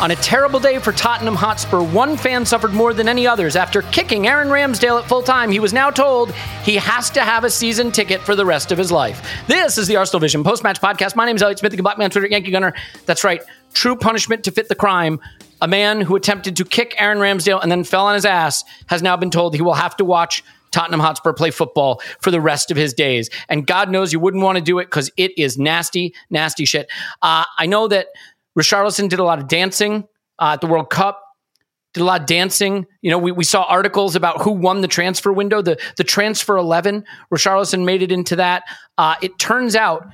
On a terrible day for Tottenham Hotspur, one fan suffered more than any others. After kicking Aaron Ramsdale at full time, he was now told he has to have a season ticket for the rest of his life. This is the Arsenal Vision post match podcast. My name is Elliot Smith. You can block me on Twitter, Yankee Gunner. That's right. True punishment to fit the crime. A man who attempted to kick Aaron Ramsdale and then fell on his ass has now been told he will have to watch Tottenham Hotspur play football for the rest of his days. And God knows you wouldn't want to do it because it is nasty, nasty shit. Uh, I know that Richarlison did a lot of dancing uh, at the World Cup. Did a lot of dancing. You know, we, we saw articles about who won the transfer window, the the transfer eleven. Richarlison made it into that. Uh, it turns out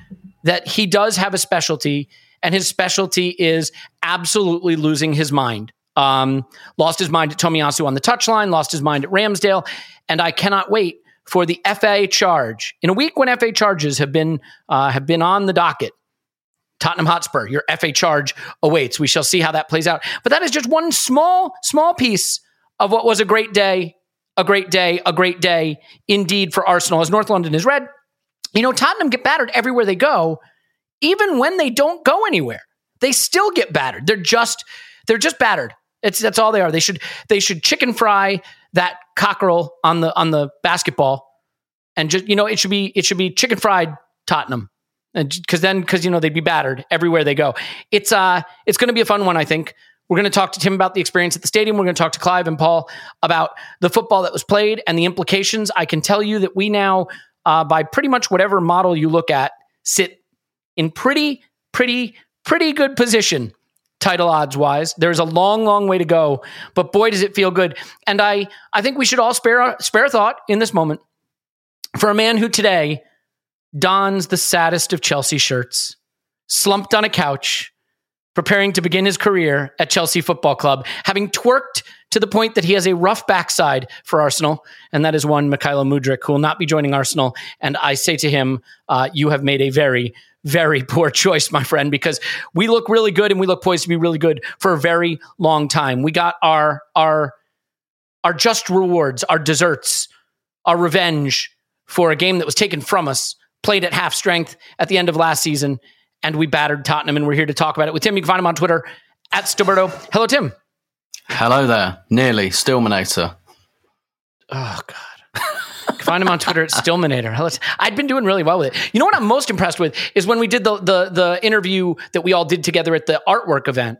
that he does have a specialty, and his specialty is absolutely losing his mind. Um, lost his mind at Tomiyasu on the touchline, lost his mind at Ramsdale, and I cannot wait for the FA charge in a week when FA charges have been uh, have been on the docket. Tottenham Hotspur, your FA charge awaits. We shall see how that plays out. But that is just one small, small piece of what was a great day, a great day, a great day indeed for Arsenal. As North London is red, you know, Tottenham get battered everywhere they go, even when they don't go anywhere. They still get battered. They're just, they're just battered. It's that's all they are. They should they should chicken fry that cockerel on the on the basketball, and just you know it should be it should be chicken fried Tottenham because then because you know they'd be battered everywhere they go. It's uh it's going to be a fun one. I think we're going to talk to Tim about the experience at the stadium. We're going to talk to Clive and Paul about the football that was played and the implications. I can tell you that we now, uh, by pretty much whatever model you look at, sit in pretty pretty pretty good position title odds wise. There's a long, long way to go, but boy, does it feel good. And I, I think we should all spare spare thought in this moment for a man who today dons the saddest of Chelsea shirts, slumped on a couch, preparing to begin his career at Chelsea Football Club, having twerked to the point that he has a rough backside for Arsenal, and that is one Mykhailo Mudryk, who will not be joining Arsenal. And I say to him, uh, "You have made a very, very poor choice, my friend, because we look really good and we look poised to be really good for a very long time. We got our our our just rewards, our desserts, our revenge for a game that was taken from us, played at half strength at the end of last season, and we battered Tottenham. And we're here to talk about it with Tim. You can find him on Twitter at Stillberto. Hello, Tim. Hello there. Nearly. Stillmanator. Oh God. Find him on Twitter at Stillmanator. Hello. I'd been doing really well with it. You know what I'm most impressed with is when we did the the the interview that we all did together at the artwork event.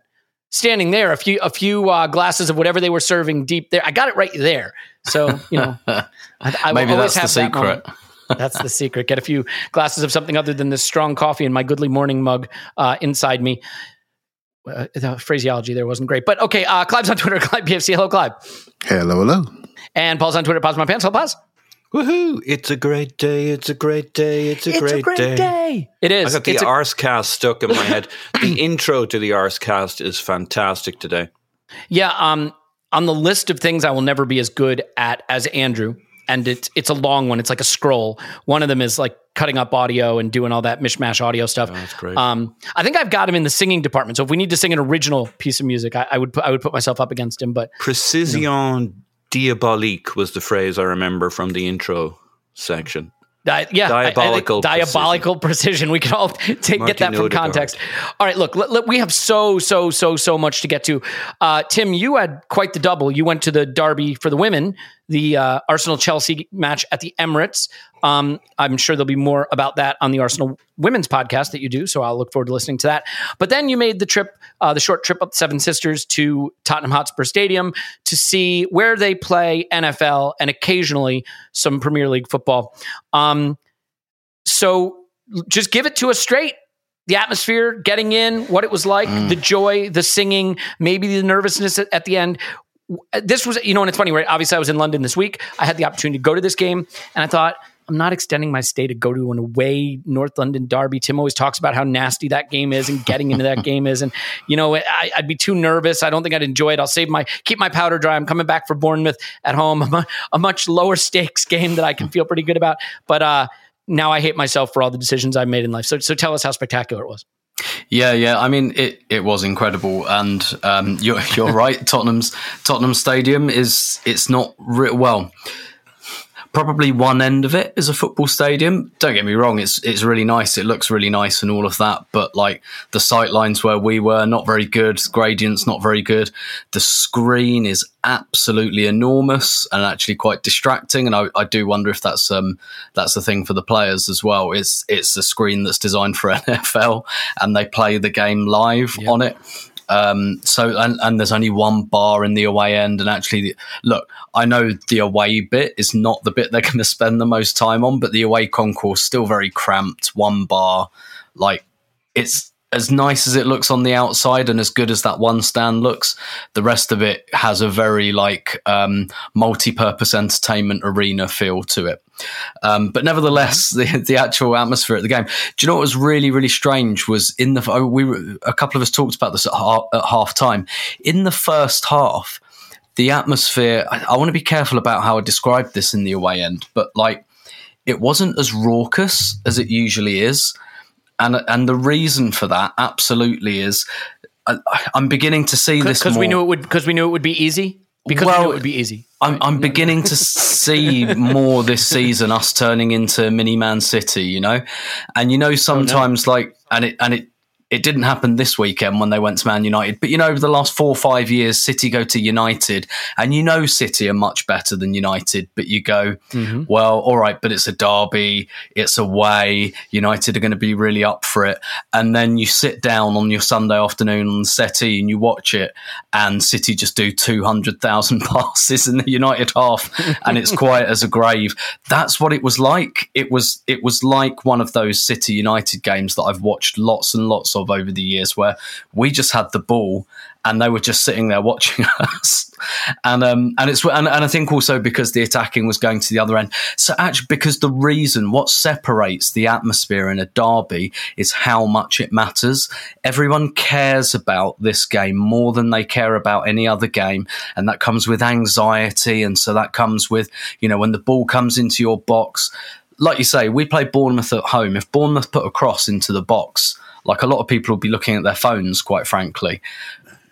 Standing there, a few a few uh, glasses of whatever they were serving deep there. I got it right there. So you know, I, I Maybe will always that's the that secret. That's the secret. Get a few glasses of something other than this strong coffee in my goodly morning mug uh, inside me. Uh, the phraseology there wasn't great, but okay. Uh, Clive's on Twitter. Clive PFC. Hello, Clive. Hello, hello. And Paul's on Twitter. Pause my pants. Hello, pause. Woohoo! It's a great day. It's a great day. It's a, great, day. It I got the It's a- arse cast stuck in my head. the intro to the arse cast is fantastic today. Yeah, um, on the list of things I will never be as good at as Andrew, and it's it's a long one. It's like a scroll. One of them is like cutting up audio and doing all that mishmash audio stuff. Oh, that's great. Um, I think I've got him in the singing department. So if we need to sing an original piece of music, I, I would put, I would put myself up against him. But Precision diabolique was the phrase I remember from the intro section. Yeah, I- I think Diabolical diabolical precision. We can all take, get that from context. All right, look, let- let- we have so so so so much to get to. Uh, Tim, you had quite the double. You went to the derby for the women, the uh, Arsenal Chelsea match at the Emirates. Um, I'm sure there'll be more about that on the Arsenal Women's podcast that you do. So I'll look forward to listening to that. But then you made the trip, uh, the short trip up the Seven Sisters to Tottenham Hotspur Stadium to see where they play NFL and occasionally some Premier League football. Um, so just give it to us straight. The atmosphere, getting in, what it was like, the joy, the singing, maybe the nervousness at, at the end. This was, you know, and it's funny, right? Obviously, I was in London this week. I had the opportunity to go to this game, and I thought, I'm not extending my stay to go to an away North London derby. Tim always talks about how nasty that game is and getting into that game is. And, you know, I, I'd be too nervous. I don't think I'd enjoy it. I'll save my, keep my powder dry. I'm coming back for Bournemouth at home, a, a much lower stakes game that I can feel pretty good about. But, uh, now I hate myself for all the decisions I've made in life. So, so tell us how spectacular it was. Yeah, yeah. I mean, it, it was incredible, and um, you're you're right. Tottenham's Tottenham Stadium is it's not re- well. Probably one end of it is a football stadium. Don't get me wrong; it's it's really nice. It looks really nice and all of that. But like the sight lines where we were, not very good. Gradients not very good. The screen is absolutely enormous and actually quite distracting. And I, I do wonder if that's um that's the thing for the players as well. It's it's a screen that's designed for NFL and they play the game live on it. Um, so and, and there's only one bar in the away end, and actually, look, I know the away bit is not the bit they're going to spend the most time on, but the away concourse still very cramped. One bar, like it's as nice as it looks on the outside and as good as that one stand looks, the rest of it has a very like um, multi-purpose entertainment arena feel to it. Um, but nevertheless, the, the actual atmosphere at the game. Do you know what was really really strange was in the oh, we were, a couple of us talked about this at, half, at half time. In the first half, the atmosphere. I, I want to be careful about how I describe this in the away end, but like it wasn't as raucous as it usually is and and the reason for that absolutely is I, I'm beginning to see this Because we knew it would, because we knew it would be easy. Because we knew it would be easy. I'm, I'm beginning to see more this season us turning into mini Man City, you know, and you know oh, sometimes like and it and it it didn't happen this weekend when they went to Man United, but you know over the last four or five years, City go to United, and you know City are much better than United, but you go, mm-hmm. well, all right, but it's a derby, it's away, United are going to be really up for it, and then you sit down on your Sunday afternoon on the settee and you watch it, and City just do two hundred thousand passes in the United half, and it's quiet as a grave. That's what it was like. It was it was like one of those City United games that I've watched lots and lots of over the years, where we just had the ball and they were just sitting there watching us. And um and it's and, and I think also because the attacking was going to the other end. So actually because the reason what separates the atmosphere in a derby is how much it matters. Everyone cares about this game more than they care about any other game. And that comes with anxiety. And so that comes with, you know, when the ball comes into your box. Like you say, we play Bournemouth at home. If Bournemouth put a cross into the box, like a lot of people will be looking at their phones, quite frankly.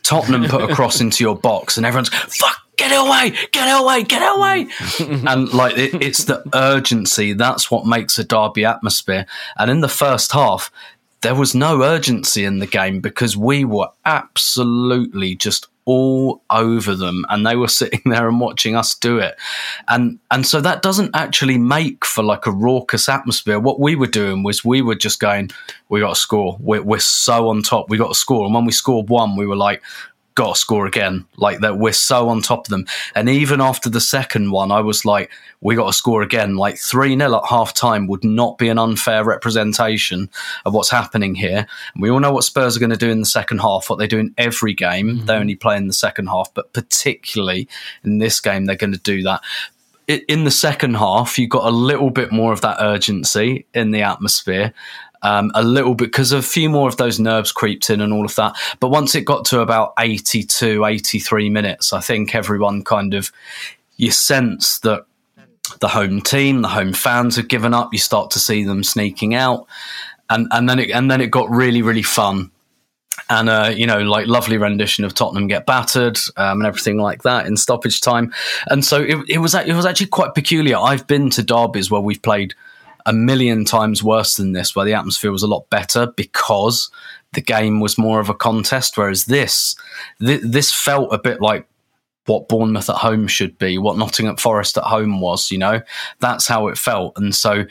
Tottenham put a cross into your box, and everyone's fuck. Get it away! Get it away! Get it away! and like it, it's the urgency that's what makes a derby atmosphere. And in the first half, there was no urgency in the game because we were absolutely just all over them and they were sitting there and watching us do it. And and so that doesn't actually make for like a raucous atmosphere. What we were doing was we were just going we got to score. We're, we're so on top. We got to score. And when we scored one we were like got to score again. Like that, we're so on top of them. And even after the second one, I was like, we got to score again. Like 3 0 at half time would not be an unfair representation of what's happening here. And we all know what Spurs are going to do in the second half, what they do in every game. Mm-hmm. They only play in the second half, but particularly in this game, they're going to do that. in the second half, you got a little bit more of that urgency in the atmosphere. Um, a little bit because a few more of those nerves creeped in and all of that. But once it got to about 82, 83 minutes, I think everyone kind of, you sense that the home team, the home fans have given up. You start to see them sneaking out. And, and then it, and then it got really, really fun and uh, you know, like lovely rendition of Tottenham get battered um, and everything like that in stoppage time. And so it, it was it was actually quite peculiar. I've been to derbies where we've played a million times worse than this, where the atmosphere was a lot better because the game was more of a contest. Whereas this, th- this felt a bit like what Bournemouth at home should be, what Nottingham Forest at home was. You know, that's how it felt, and so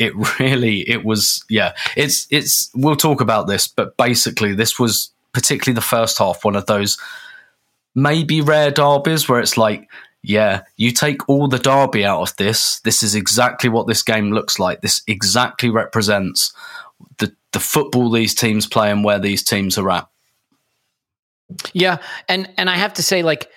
it really it was yeah it's it's we'll talk about this but basically this was particularly the first half one of those maybe rare derbies where it's like yeah you take all the derby out of this this is exactly what this game looks like this exactly represents the the football these teams play and where these teams are at Yeah, and and I have to say, like,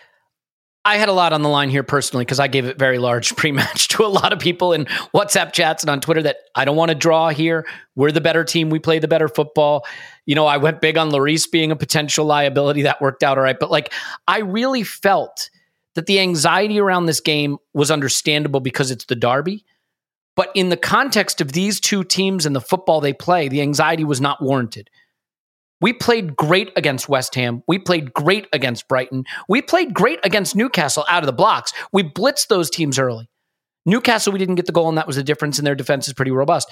I had a lot on the line here personally because I gave it very large pre-match to a lot of people in WhatsApp chats and on Twitter that I don't want to draw here. We're the better team. We play the better football. You know, I went big on Lloris being a potential liability. That worked out all right. But like, I really felt that the anxiety around this game was understandable because it's the derby. But in the context of these two teams and the football they play, the anxiety was not warranted. We played great against West Ham. We played great against Brighton. We played great against Newcastle out of the blocks. We blitzed those teams early. Newcastle, we didn't get the goal, and that was the difference, and their defense is pretty robust.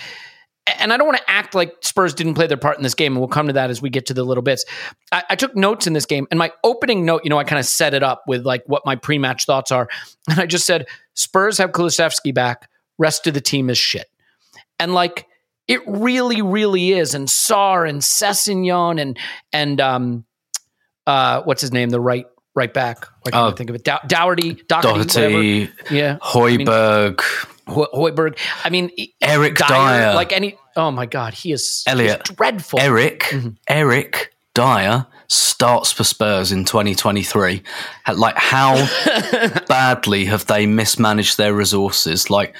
And I don't want to act like Spurs didn't play their part in this game, and we'll come to that as we get to the little bits. I, I took notes in this game, and my opening note, you know, I kind of set it up with like what my pre-match thoughts are, and I just said Spurs have Kulusevski back, rest of the team is shit, and like it really, really is. And Sarr and Sessegnon and and um, uh, what's his name, the right right back. I can't Oh. think of it. Dow- Dougherty, Doherty, Doherty, whatever. yeah, Højbjerg, Ho- Højbjerg. I mean, Eric Dier. like any. Oh my God, he is Elliot. dreadful. Eric, mm-hmm. Eric Dier starts for Spurs in 2023. Like, how badly have they mismanaged their resources? Like,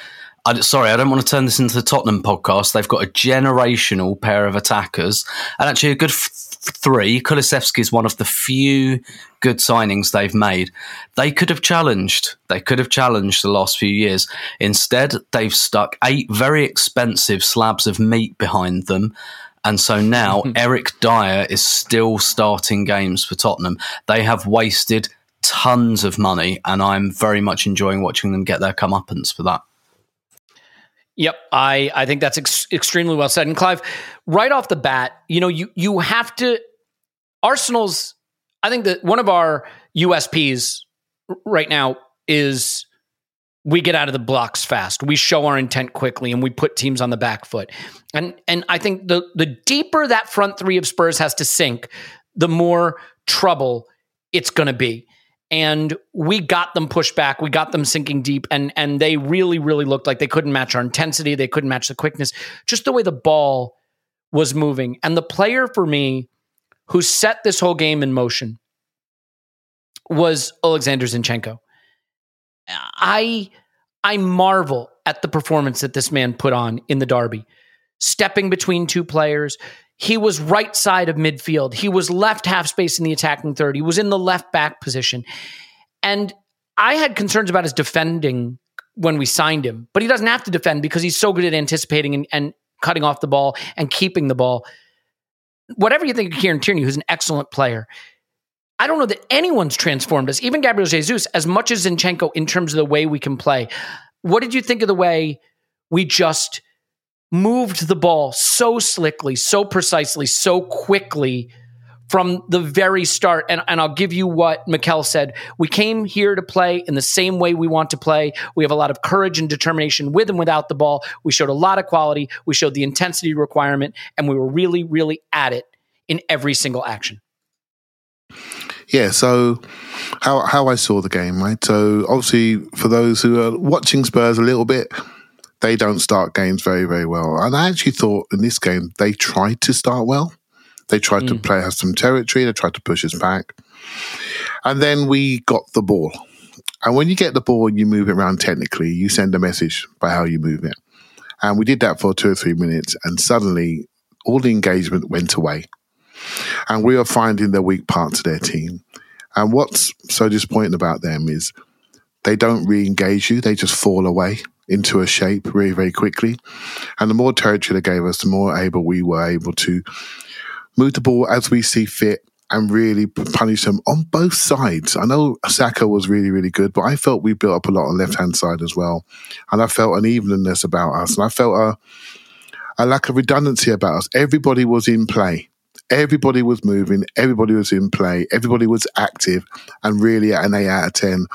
I, sorry, I don't want to turn this into the Tottenham podcast. They've got a generational pair of attackers and actually a good f- three. Kulusevski is one of the few good signings they've made. They could have challenged. They could have challenged the last few years. Instead, they've stuck eight very expensive slabs of meat behind them. And so now Eric Dier is still starting games for Tottenham. They have wasted tons of money, and I'm very much enjoying watching them get their comeuppance for that. Yep, I I think that's ex- extremely well said. And Clive, right off the bat, you know, you you have to Arsenal's. I think that one of our USPs right now is we get out of the blocks fast. We show our intent quickly, and we put teams on the back foot. And and I think the the deeper that front three of Spurs has to sink, the more trouble it's going to be and we got them pushed back. We got them sinking deep, and and they really, really looked like they couldn't match our intensity. They couldn't match the quickness, just the way the ball was moving. And the player for me who set this whole game in motion was Alexander Zinchenko. I I marvel at the performance that this man put on in the derby, stepping between two players. He was right side of midfield. He was left half space in the attacking third. He was in the left back position. And I had concerns about his defending when we signed him, but he doesn't have to defend because he's so good at anticipating and, and cutting off the ball and keeping the ball. Whatever you think of Kieran Tierney, who's an excellent player, I don't know that anyone's transformed us, even Gabriel Jesus, as much as Zinchenko in terms of the way we can play. What did you think of the way we just moved the ball so slickly, so precisely, so quickly from the very start? And, and I'll give you what Mikel said. We came here to play in the same way we want to play. We have a lot of courage and determination with and without the ball. We showed a lot of quality. We showed the intensity requirement, and we were really, really at it in every single action. Yeah, so how how I saw the game, right? So obviously, for those who are watching Spurs a little bit, they don't start games very very well. And I actually thought in this game they tried to start well. They tried to hmm. play have some territory. They tried to push us back, and then we got the ball. And when you get the ball and you move it around technically, you send a message by how you move it. And we did that for two or three minutes, and suddenly all the engagement went away. And we are finding the weak parts of their team. And what's so disappointing about them is they don't re engage you, they just fall away into a shape very, very quickly. And the more territory they gave us, the more able we were able to move the ball as we see fit and really punish them on both sides. I know Saka was really, really good, but I felt we built up a lot on left hand side as well. And I felt an evenness about us. And I felt a, a lack of redundancy about us. Everybody was in play. Everybody was moving. Everybody was in play. Everybody was active and really at an 8 out of 10.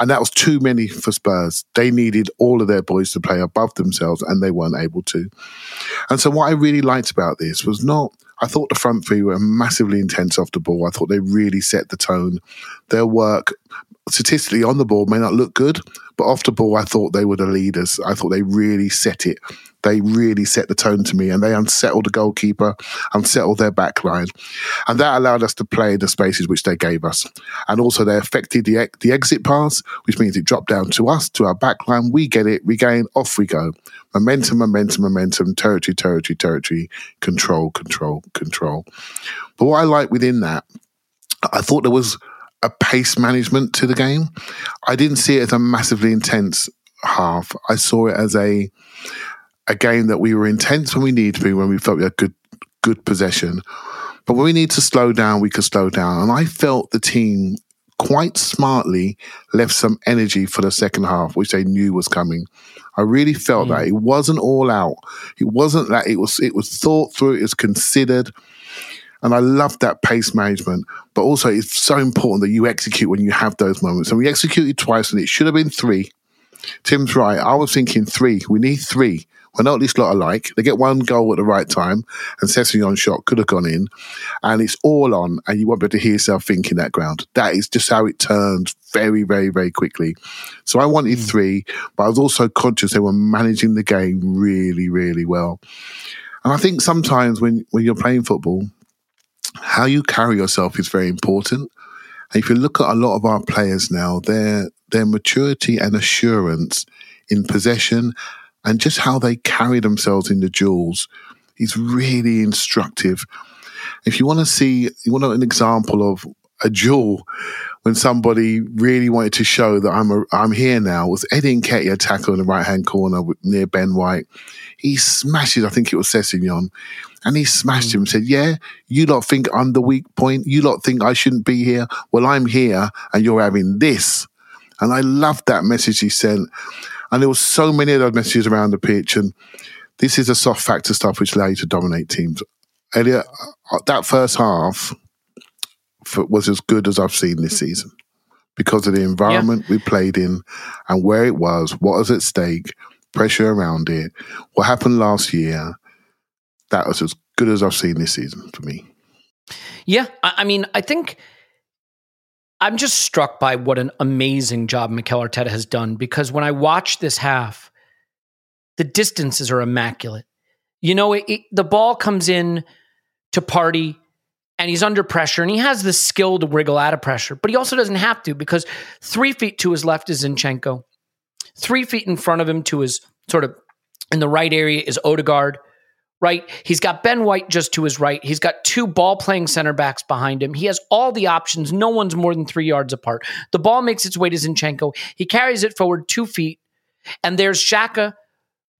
And that was too many for Spurs. They needed all of their boys to play above themselves and they weren't able to. And so what I really liked about this was not I thought the front three were massively intense off the ball. I thought they really set the tone. Their work statistically on the ball may not look good, but off the ball, I thought they were the leaders. I thought they really set it. They really set the tone to me and they unsettled the goalkeeper, unsettled their back line. And that allowed us to play the spaces which they gave us. And also they affected the, the exit pass, which means it dropped down to us, to our back line. We get it, we gain, off we go. Momentum, momentum, momentum, territory, territory, territory, control, control, control. But what I like within that, I thought there was a pace management to the game. I didn't see it as a massively intense half. I saw it as a a game that we were intense when we needed to be, when we felt we had good good possession. But when we need to slow down, we could slow down. And I felt the team quite smartly left some energy for the second half, which they knew was coming. I really felt mm. that it wasn't all out. It wasn't that it was it was thought through, it was considered. And I love that pace management. But also it's so important that you execute when you have those moments. And we executed twice and it should have been three. Tim's right. I was thinking three. We need three. We're not this lot alike. They get one goal at the right time, and Sessegnon shot could have gone in, and it's all on, and you won't be able to hear yourself thinking that ground. That is just how it turns very, very, very quickly. So I wanted mm. three, but I was also conscious they were managing the game really, really well. And I think sometimes when, when you're playing football, how you carry yourself is very important. And if you look at a lot of our players now, their their maturity and assurance in possession and just how they carry themselves in the duels is really instructive. If you want to see, you want an example of a duel when somebody really wanted to show that I'm a, I'm here now was Eddie Nketiah tackle in the right hand corner near Ben White. He smashes, I think it was Sessegnon, and he smashed mm. him and said, Yeah, you lot think I'm the weak point. You lot think I shouldn't be here. Well, I'm here and you're having this. And I loved that message he sent. And there were so many of those messages around the pitch. And this is the soft factor stuff which allow you to dominate teams. Elliot, uh, that first half was as good as I've seen this season because of the environment yeah. we played in and where it was, what was at stake, pressure around it, what happened last year. That was as good as I've seen this season for me. Yeah, I mean, I think I'm just struck by what an amazing job Mikel Arteta has done because when I watch this half, the distances are immaculate. You know, it, it, the ball comes in to Partey and he's under pressure and he has the skill to wriggle out of pressure, but he also doesn't have to because three feet to his left is Zinchenko. Three feet in front of him to his sort of in the right area is Odegaard right? He's got Ben White just to his right. He's got two ball playing center backs behind him. He has all the options. No one's more than three yards apart. The ball makes its way to Zinchenko. He carries it forward two feet, and there's Saka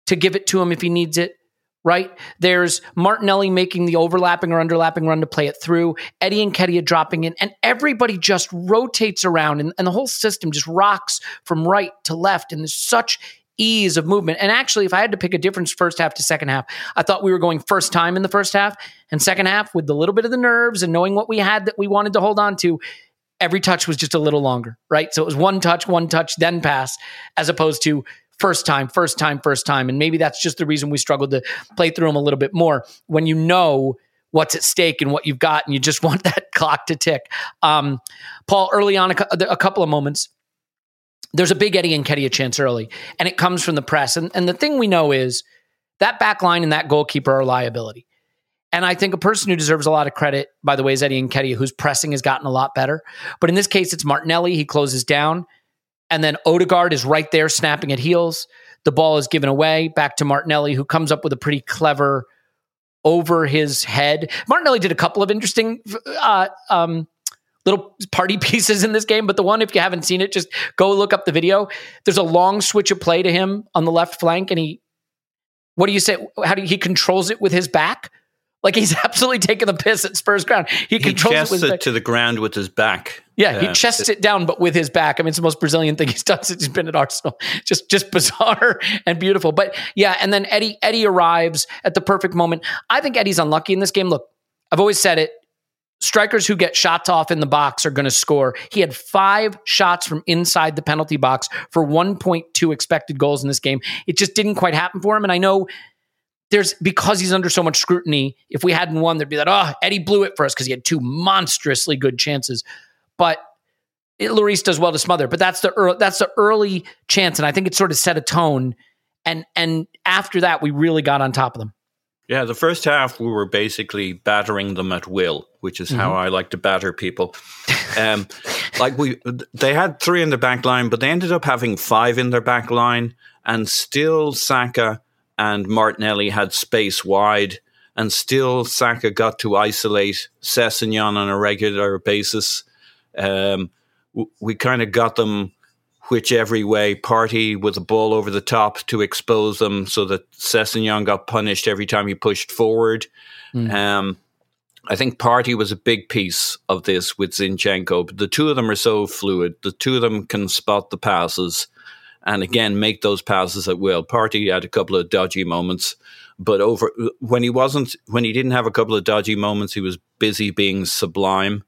to give it to him if he needs it. Right there's Martinelli making the overlapping or underlapping run to play it through. Eddie Nketiah dropping in, and everybody just rotates around, and, and the whole system just rocks from right to left. And there's such ease of movement. And actually, if I had to pick a difference first half to second half, I thought we were going first time in the first half and second half with a little bit of the nerves and knowing what we had that we wanted to hold on to. Every touch was just a little longer, right? So it was one touch, one touch, then pass, as opposed to first time, first time, first time. And maybe that's just the reason we struggled to play through them a little bit more when you know what's at stake and what you've got, and you just want that clock to tick. Um, Paul, early on, a, a couple of moments, there's a big Eddie Nketiah chance early, and it comes from the press. And, and the thing we know is that back line and that goalkeeper are liability. And I think a person who deserves a lot of credit, by the way, is Eddie Nketiah, whose pressing has gotten a lot better. But in this case, it's Martinelli. He closes down. And then Odegaard is right there snapping at heels. The ball is given away back to Martinelli, who comes up with a pretty clever over his head. Martinelli did a couple of interesting uh, um, little party pieces in this game, but the one, if you haven't seen it, just go look up the video. There's a long switch of play to him on the left flank, and he, what do you say? How do you, he controls it with his back? Like he's absolutely taking the piss at Spurs ground. He, He controls chests it with it to the ground with his back. Yeah, he Uh, chests it down, but with his back. I mean, it's the most Brazilian thing he's done since he's been at Arsenal. Just, just bizarre and beautiful. But yeah, and then Eddie, Eddie arrives at the perfect moment. I think Eddie's unlucky in this game. Look, I've always said it. Strikers who get shots off in the box are going to score. He had five shots from inside the penalty box for 1.2 expected goals in this game. It just didn't quite happen for him. And I know there's because he's under so much scrutiny. If we hadn't won, there'd be that, oh, Eddie blew it for us because he had two monstrously good chances. But it, Lloris does well to smother. But that's the early, that's the early chance, and I think it sort of set a tone. And and after that, we really got on top of them. Yeah, the first half we were basically battering them at will, which is how I like to batter people. Um, like we, they had three in the back line, but they ended up having five in their back line, and still Saka and Martinelli had space wide, and still Saka got to isolate Sessegnon on a regular basis. Um, we kind of got them whichever way Partey with the ball over the top to expose them so that Sessegnon got punished every time he pushed forward. Um, I think Partey was a big piece of this with Zinchenko. But the two of them are so fluid. The two of them can spot the passes and again make those passes at will. Partey had a couple of dodgy moments, but over when he wasn't when he didn't have a couple of dodgy moments, he was busy being sublime.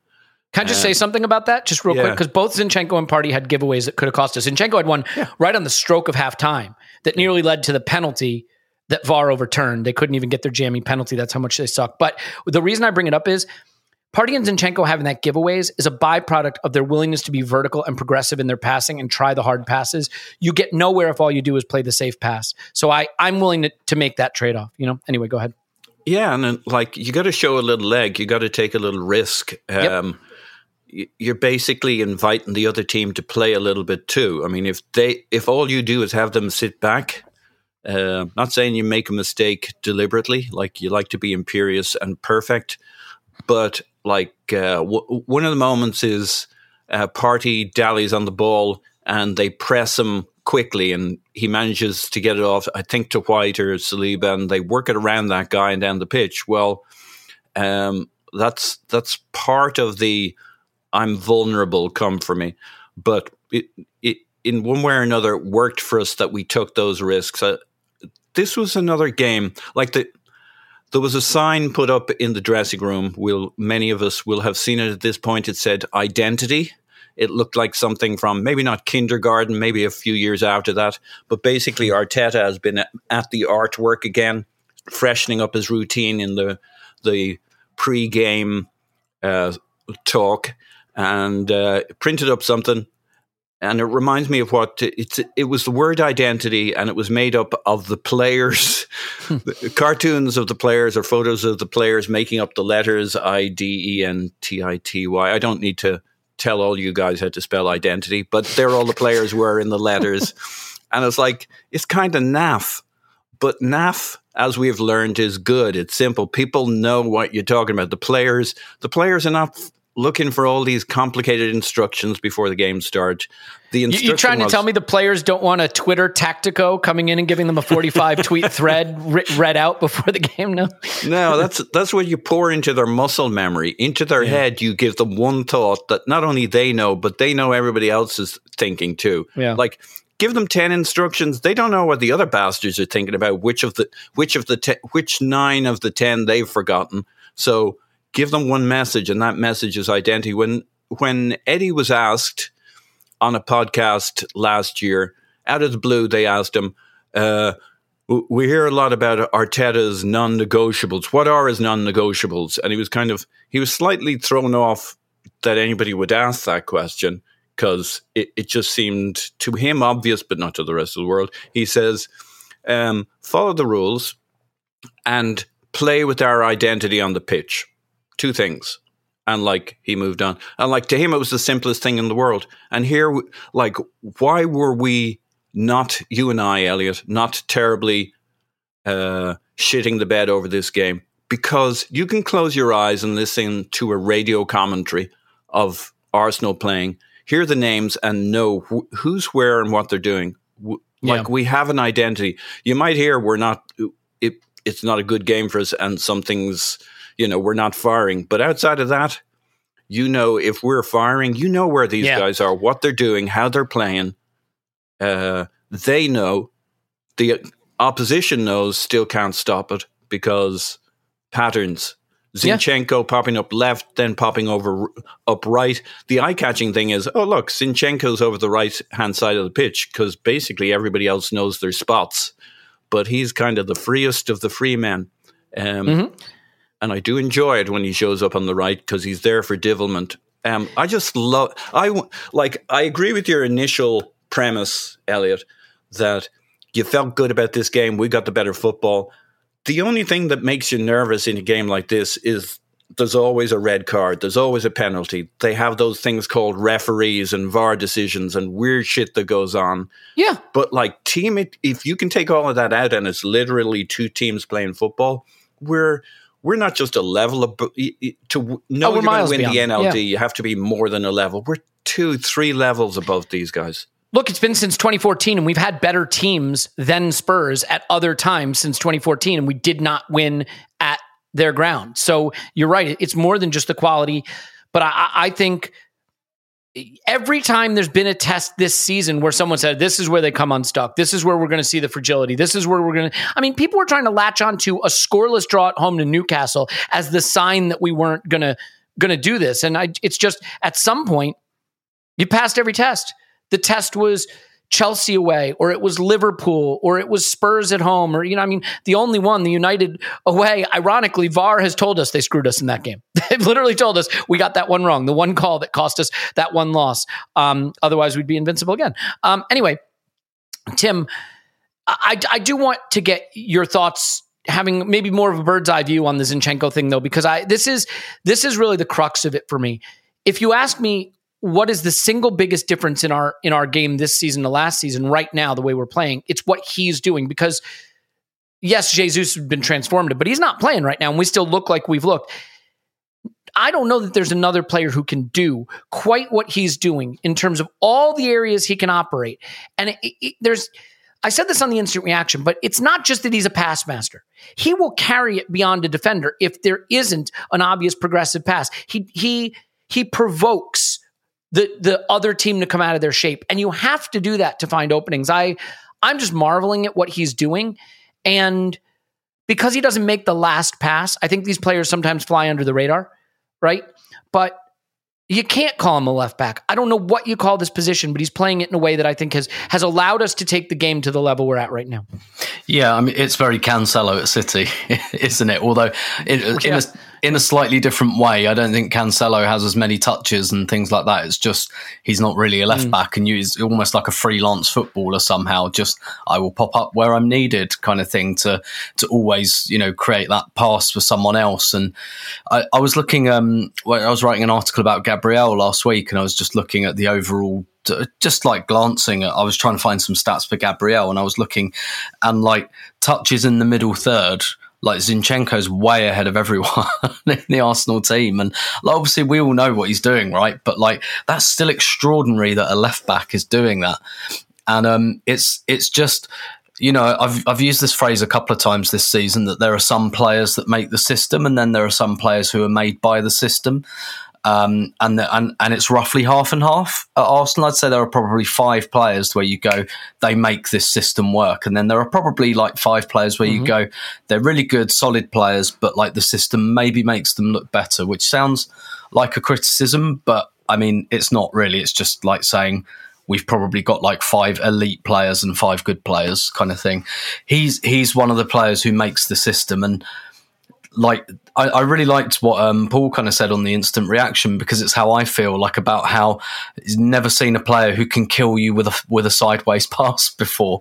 Can I just say something about that, just real quick? Because both Zinchenko and Partey had giveaways that could have cost us. Zinchenko had one right on the stroke of halftime that nearly led to the penalty that VAR overturned. They couldn't even get their jammy penalty. That's how much they suck. But the reason I bring it up is Partey and Zinchenko having that giveaways is a byproduct of their willingness to be vertical and progressive in their passing and try the hard passes. You get nowhere if all you do is play the safe pass. So I, I'm willing to, to make that trade off. You know. Anyway, go ahead. Yeah, and then, like you got to show a little leg. You got to take a little risk. Um, y- You're basically inviting the other team to play a little bit too. I mean, if they if all you do is have them sit back, uh, not saying you make a mistake deliberately, like you like to be imperious and perfect, but like uh, w- one of the moments is uh, Partey dallies on the ball and they press him quickly and he manages to get it off i think to white or saliba and they work it around that guy and down the pitch. Well um, that's that's part of the i'm vulnerable come for me. But it, it in one way or another it worked for us that we took those risks. Uh, this was another game like the there was a sign put up in the dressing room. Will many of us will have seen it at this point? It said identity. It looked like something from maybe not kindergarten, maybe a few years after that. But basically, Arteta has been at- the artwork again, freshening up his routine in the the pre-game uh, talk, and uh, printed up something. And it reminds me of what it's. It was the word identity, and it was made up of the players, hmm. the cartoons of the players or photos of the players making up the letters I D E N T I T Y. I don't need to tell all you guys how to spell identity, but there all the players were in the letters, and it's like it's kind of naff, but naff, as we've learned, is good. It's simple. People know what you're talking about. The players, the players are not looking for all these complicated instructions before the game starts. The You, instruction you trying to tell me the players don't want a Twitter tactico coming in and giving them a 45 tweet thread read out before the game? No. No, that's that's what you pour into their muscle memory. Into their head, you give them one thought that not only they know, but they know everybody else is thinking too. Yeah. Like give them ten instructions, they don't know what the other bastards are thinking about. Which of the which of the te- which nine of the ten they've forgotten. So give them one message, and that message is identity. When when Eddie was asked on a podcast last year, out of the blue, they asked him. Uh, we hear a lot about Arteta's non-negotiables. What are his non-negotiables? And he was kind of he was slightly thrown off that anybody would ask that question because it, it just seemed to him obvious, but not to the rest of the world. He says, um, "Follow the rules and play with our identity on the pitch." Two things: and like he moved on. And like to him, it was the simplest thing in the world. And here, like, why were we not you and I, Elliot, not terribly uh, shitting the bed over this game? Because you can close your eyes and listen to a radio commentary of Arsenal playing, hear the names, and know wh- who's where and what they're doing. W- Like Yeah. we have an identity. You might hear we're not. It, it's not a good game for us, and something's you know we're not firing. But outside of that, you know if we're firing, you know where these Yeah. guys are, what they're doing, how they're playing. Uh, they know. The opposition knows. Still can't stop it because patterns. Yeah. Zinchenko popping up left, then popping over up right. The eye-catching thing is, oh look, Zinchenko's over the right-hand side of the pitch because basically everybody else knows their spots, but he's kind of the freest of the free men. Um, Mm-hmm. And I do enjoy it when he shows up on the right because he's there for divilment. Um, I just love. I like. I agree with your initial premise, Elliot, that you felt good about this game. We got the better football. The only thing that makes you nervous in a game like this is there's always a red card. There's always a penalty. They have those things called referees and VAR decisions and weird shit that goes on. Yeah. But like team, if you can take all of that out and it's literally two teams playing football, we're we're not just a level of to know Oh, you're going to win the. NLD. Yeah. You have to be more than a level. We're two, three levels above these guys. Look, it's been since 2014, and we've had better teams than Spurs at other times since 2014, and we did not win at their ground. So you're right; it's more than just the quality. But I, I think every time there's been a test this season where someone said, "This is where they come unstuck. This is where we're going to see the fragility. This is where we're going to." I mean, people were trying to latch on to a scoreless draw at home to Newcastle as the sign that we weren't going to going to do this, and I, it's just at some point you passed every test. The test was Chelsea away, or it was Liverpool, or it was Spurs at home, or, you know, I mean, the only one, the United away, ironically, VAR has told us they screwed us in that game. They've literally told us we got that one wrong, the one call that cost us that one loss. Um, otherwise, we'd be invincible again. Um, anyway, Tim, I, I do want to get your thoughts having maybe more of a bird's eye view on the Zinchenko thing though because I this is this is really the crux of it for me. If you ask me what is the single biggest difference in our in our game this season to last season right now the way we're playing, it's what he's doing because yes, Jesus has been transformative, but he's not playing right now and we still look like we've looked. I don't know that there's another player who can do quite what he's doing in terms of all the areas he can operate. And it, it, there's, I said this on the instant reaction, but it's not just that he's a pass master. He will carry it beyond a defender if there isn't an obvious progressive pass. He he he provokes the the other team to come out of their shape, and you have to do that to find openings. I I'm just marveling at what he's doing, and because he doesn't make the last pass, I think these players sometimes fly under the radar, right? But you can't call him a left back. I don't know what you call this position, but he's playing it in a way that I think has has allowed us to take the game to the level we're at right now. Yeah, I mean it's very Cancelo at City, isn't it? Although in, in, a, in a slightly different way. I don't think Cancelo has as many touches and things like that. It's just he's not really a left back, and he's almost like a freelance footballer somehow. Just I will pop up where I'm needed, kind of thing. To to always you know create that pass for someone else. And I, I was looking, um, well, I was writing an article about Gabriel last week, and I was just looking at the overall just like glancing at, I was trying to find some stats for Gabriel and I was looking and like touches in the middle third, like Zinchenko's way ahead of everyone in the Arsenal team. And like, obviously we all know what he's doing, right? But like, that's still extraordinary that a left back is doing that. And um, it's, it's just, you know, I've I've used this phrase a couple of times this season that there are some players that make the system, and then there are some players who are made by the system. Um, and, the, and and it's roughly half and half at Arsenal. I'd say there are probably five players where you go, they make this system work, and then there are probably like five players where you go, they're really good, solid players, but like the system maybe makes them look better, which sounds like a criticism, but I mean it's not really. It's just like saying we've probably got like five elite players and five good players, kind of thing. He's he's one of the players who makes the system and like I, I really liked what um, Paul kind of said on the instant reaction because it's how I feel like about how he's never seen a player who can kill you with a with a sideways pass before,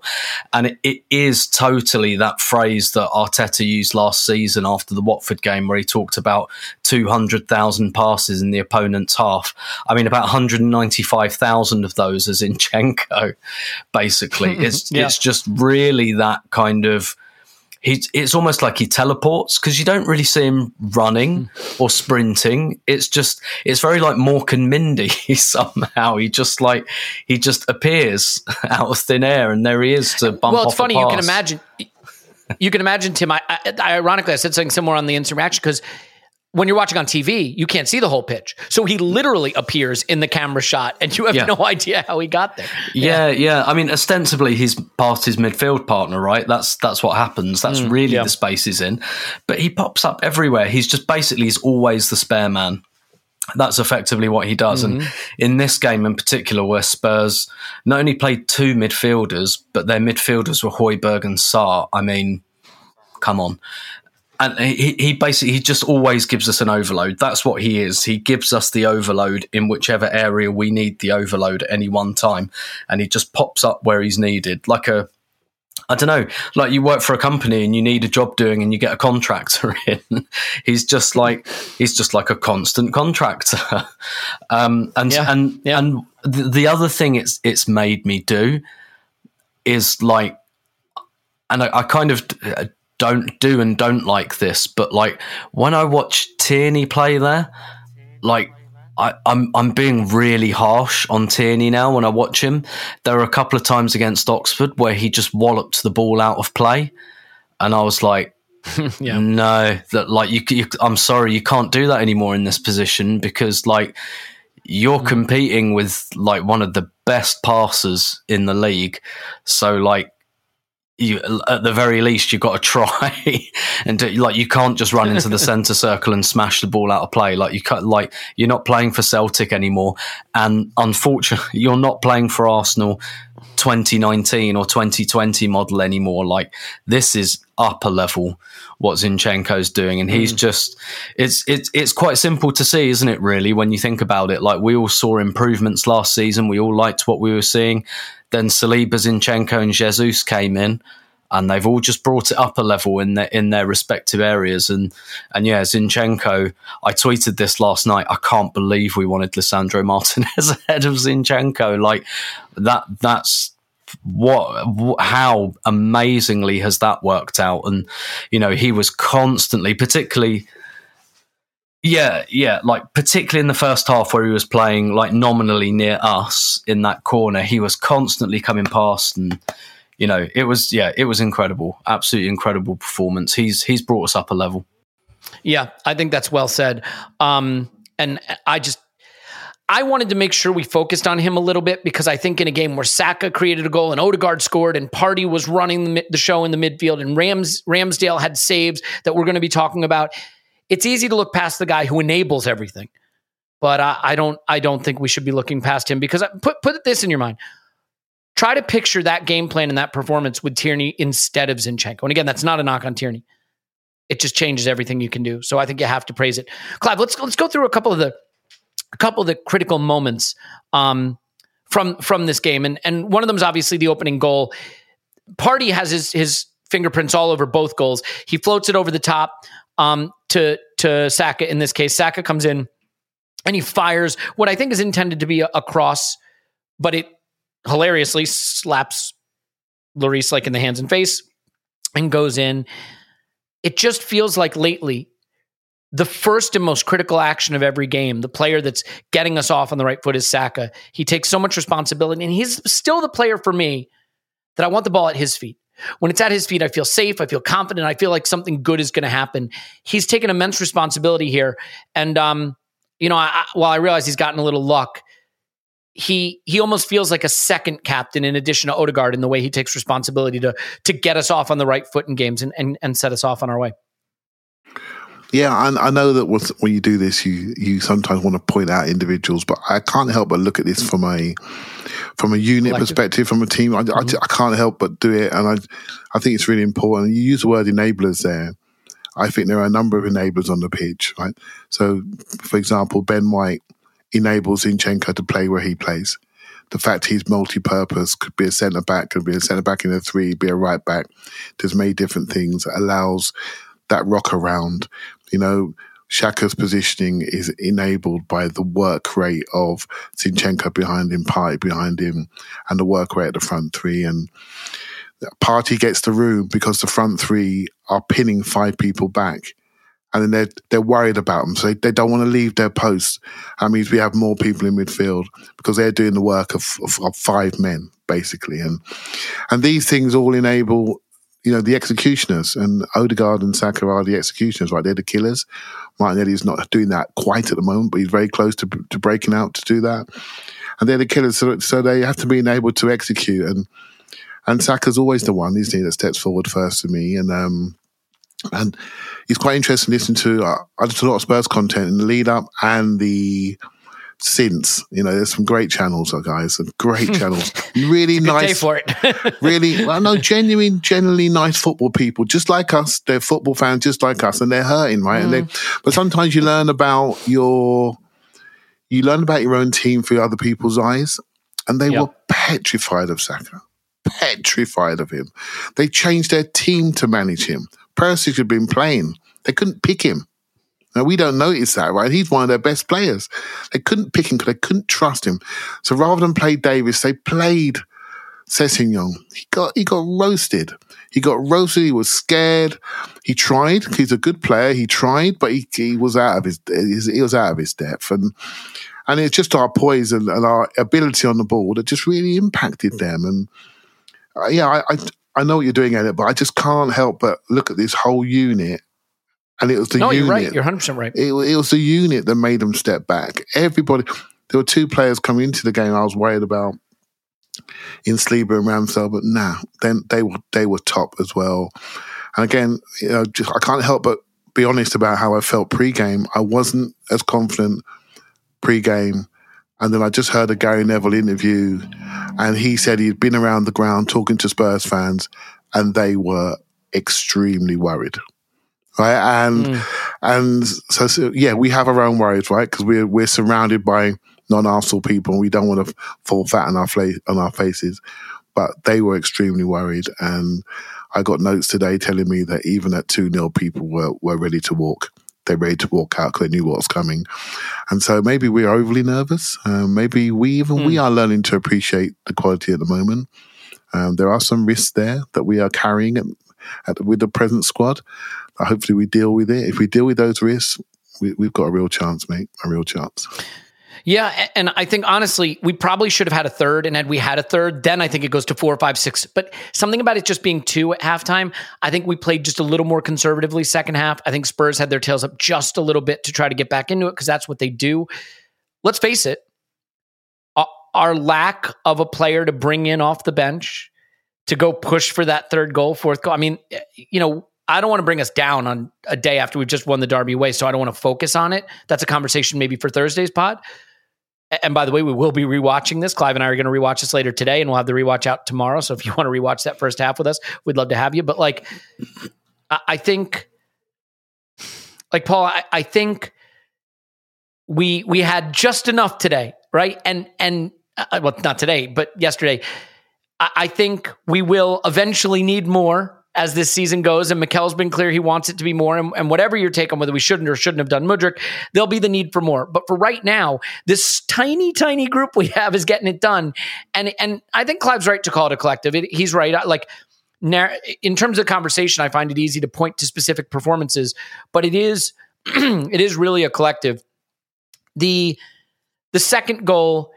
and it, it is totally that phrase that Arteta used last season after the Watford game where he talked about two hundred thousand passes in the opponent's half. I mean, about one hundred ninety five thousand of those as Zinchenko. Basically, it's Yeah. it's just really that kind of he, it's almost like he teleports because you don't really see him running or sprinting. It's just, it's very like Mork and Mindy somehow. He just like, he just appears out of thin air and there he is to bump well, it's funny. You can imagine. You can imagine Tim. I, I, ironically, I said something similar on the instant reaction because when you're watching on TV, you can't see the whole pitch. So he literally appears in the camera shot, and you have Yeah. no idea how he got there. Yeah, yeah. I mean, ostensibly he's past his midfield partner, right? That's that's what happens. That's really Mm, yeah. the space he's in. But he pops up everywhere. He's just basically he's always the spare man. That's effectively what he does. And Mm-hmm. in this game in particular, where Spurs not only played two midfielders, but their midfielders were Højbjerg and Sarr. I mean, come on. And he, he basically he just always gives us an overload. That's what he is. He gives us the overload in whichever area we need the overload at any one time, and he just pops up where he's needed, like a I don't know, like you work for a company and you need a job doing and you get a contractor in. he's just like he's just like a constant contractor. um, and Yeah, and yeah. and the, the other thing it's it's made me do is like, and I, I kind of uh, don't do and don't like this, but like when I watch Tierney play there, like I, I'm I'm being really harsh on Tierney now when I watch him. There were a couple of times against Oxford where he just walloped the ball out of play, and I was like, Yeah. no, that like you, you. I'm sorry, you can't do that anymore in this position because like you're hmm. competing with like one of the best passers in the league. So like you at the very least you've got to try and do, like you can't just run into the center circle and smash the ball out of play. Like you can't like you're not playing for Celtic anymore. And unfortunately you're not playing for Arsenal 2019 or 2020 model anymore. Like this is upper level what Zinchenko's doing. And he's mm. just it's it's it's quite simple to see isn't it really when you think about it? Like we all saw improvements last season. We all liked what we were seeing. Then Saliba, Zinchenko, and Jesus came in, and they've all just brought it up a level in their in their respective areas. And and yeah, Zinchenko. I tweeted this last night. I can't believe we wanted Lisandro Martinez ahead of Zinchenko. Like that. That's what how amazingly has that worked out and you know he was constantly particularly yeah, yeah, like particularly in the first half where he was playing like nominally near us in that corner, he was constantly coming past and you know, it was yeah, it was incredible. Absolutely incredible performance. He's he's brought us up a level. Yeah, I think that's well said. Um, and I just I wanted to make sure we focused on him a little bit because I think in a game where Saka created a goal and Odegaard scored and Partey was running the, the show in the midfield and Rams Ramsdale had saves that we're going to be talking about, it's easy to look past the guy who enables everything. But I, I don't I don't think we should be looking past him because I, put put this in your mind. Try to picture that game plan and that performance with Tierney instead of Zinchenko. And again, that's not a knock on Tierney it just changes everything you can do. So I think you have to praise it. Clive, let's let's go through a couple of the a couple of the critical moments um, from from this game, and and one of them is obviously the opening goal. Partey has his his fingerprints all over both goals. He floats it over the top um, to to Saka. In this case, Saka comes in and he fires what I think is intended to be a, a cross, but it hilariously slaps Lloris like in the hands and face and goes in it just feels like lately the first and most critical action of every game, the player that's getting us off on the right foot is Saka. He takes so much responsibility, and he's still the player for me that I want the ball at his feet. When it's at his feet, I feel safe. I feel confident. I feel like something good is going to happen. He's taken immense responsibility here, and um, you know, I, I, while I realize he's gotten a little luck, he he almost feels like a second captain in addition to Odegaard in the way he takes responsibility to to get us off on the right foot in games and and, and set us off on our way. Yeah, I, I know that when you do this, you you sometimes want to point out individuals, but I can't help but look at this from a from a unit Collective. perspective, from a team. I, I, mm-hmm. I can't help but do it, and I I think it's really important. You use the word enablers there. I think there are a number of enablers on the pitch, right? So, for example, Ben White enables Zinchenko to play where he plays. The fact he's multi-purpose could be a centre back, could be a centre back in a three, be a right back. There's many different things that allows that rock around. You know, Xhaka's positioning is enabled by the work rate of Zinchenko behind him, Partey behind him, and the work rate at the front three. And Partey gets the room because the front three are pinning five people back. And then they're, they're worried about them. So they, they don't want to leave their posts. That means we have more people in midfield because they're doing the work of, of, of five men, basically. And, and these things all enable you know, the executioners and Odegaard and Saka are the executioners, right? They're the killers. Martinelli's not doing that quite at the moment, but he's very close to, to breaking out to do that. And they're the killers, so, so they have to be able to execute. And and Saka's always the one, isn't he, that steps forward first for me. And um, and he's quite interesting to listen to. Uh, I did a lot of Spurs content in the lead up and the since. You know, there's some great channels, uh, guys, some great channels. Really nice. for it. really, well, no, genuine, genuinely nice football people, just like us. They're football fans, just like us, and they're hurting, right? And they, but sometimes you learn about your, you learn about your own team through other people's eyes, and they Yep. were petrified of Saka, petrified of him. They changed their team to manage him. Perisic had been playing; they couldn't pick him. Now we don't notice that, right? He's one of their best players. They couldn't pick him because they couldn't trust him. So rather than play Davis, they played Sessegnon. He got he got roasted. He got roasted. He was scared. He tried. He's a good player. He tried, but he, he was out of his he was out of his depth, and and it's just our poise and, and our ability on the ball that just really impacted them. And uh, yeah, I, I I know what you're doing it, but I just can't help but look at this whole unit. And it was the no, unit. you're right. You're 100 percent right. It, it was the unit that made them step back. Everybody, there were two players coming into the game I was worried about in Saliba and Ramsdale, but nah, then they were they were top as well. And again, you know, just, I can't help but be honest about how I felt pre-game. I wasn't as confident pre-game, and then I just heard a Gary Neville interview, and he said he'd been around the ground talking to Spurs fans, and they were extremely worried right? And hmm. and so, so yeah, we have our own worries, right? Because we're we're surrounded by non-Arsenal people, and we don't want to fall fat on our fla- on our faces. But they were extremely worried, and I got notes today telling me that even at two 0 people were were ready to walk. They're ready to walk out because they knew what was coming, and so maybe we're overly nervous. Um, maybe we even we are learning to appreciate the quality at the moment. Um, there are some risks there that we are carrying at, at, with the present squad. Uh, hopefully, we deal with it. If we deal with those risks, we, we've got a real chance, mate. A real chance. Yeah, and I think honestly, we probably should have had a third, and had we had a third, then I think it goes to four, five, six. But something about it just being two at halftime, I think we played just a little more conservatively second half. I think Spurs had their tails up just a little bit to try to get back into it because that's what they do. Let's face it, our- lack of a player to bring in off the bench to go push for that third goal, fourth goal. I mean, eh, you know, I don't want to bring us down on a day after we've just won the Derby away, so I don't want to focus on it. That's a conversation maybe for Thursday's pod. And by the way, we will be rewatching this. Clive and I are going to rewatch this later today, and we'll have the rewatch out tomorrow. So if you want to rewatch that first half with us, we'd love to have you. But like, I, think, like Paul, I, I think we we had just enough today, right? And and uh, well, not today, but yesterday. I, I think we will eventually need more as this season goes. And Mikel's been clear he wants it to be more. And, and whatever your take on whether we shouldn't or shouldn't have done Mudryk, there'll be the need for more. But for right now, this tiny, tiny group we have is getting it done. And and I think Clive's right to call it a collective. It, he's right. Like in terms of conversation, I find it easy to point to specific performances, but it is it is really a collective. The the second goal,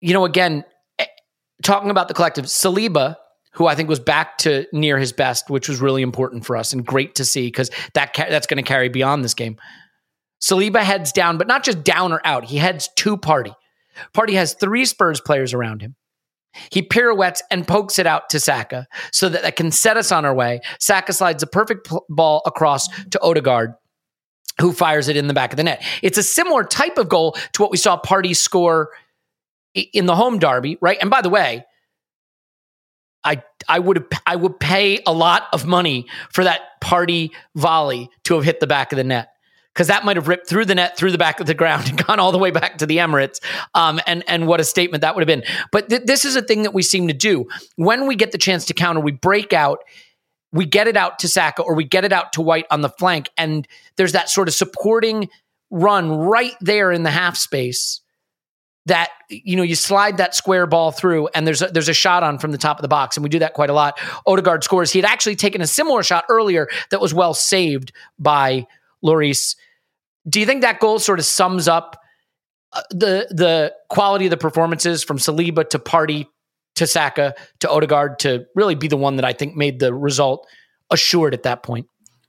you know, again, eh, talking about the collective, Saliba, who I think was back to near his best, which was really important for us and great to see because that ca- that's going to carry beyond this game. Saliba heads down, but not just down or out. He heads to Partey. Partey has three Spurs players around him. He pirouettes and pokes it out to Saka so that that can set us on our way. Saka slides a perfect ball across to Odegaard, who fires it in the back of the net. It's a similar type of goal to what we saw Partey score in the home derby, right? And by the way, I I would I would pay a lot of money for that Partey volley to have hit the back of the net because that might have ripped through the net, through the back of the ground, and gone all the way back to the Emirates. Um, and and what a statement that would have been. But th- this is a thing that we seem to do when we get the chance to counter. We break out. We get it out to Saka or we get it out to White on the flank, and there's that sort of supporting run right there in the half space that you know you slide that square ball through and there's a, there's a shot on from the top of the box and we do that quite a lot. Odegaard scores. He had actually taken a similar shot earlier that was well saved by Lloris. Do you think that goal sort of sums up uh, the the quality of the performances from Saliba to Partey to Saka to Odegaard to really be the one that I think made the result assured at that point?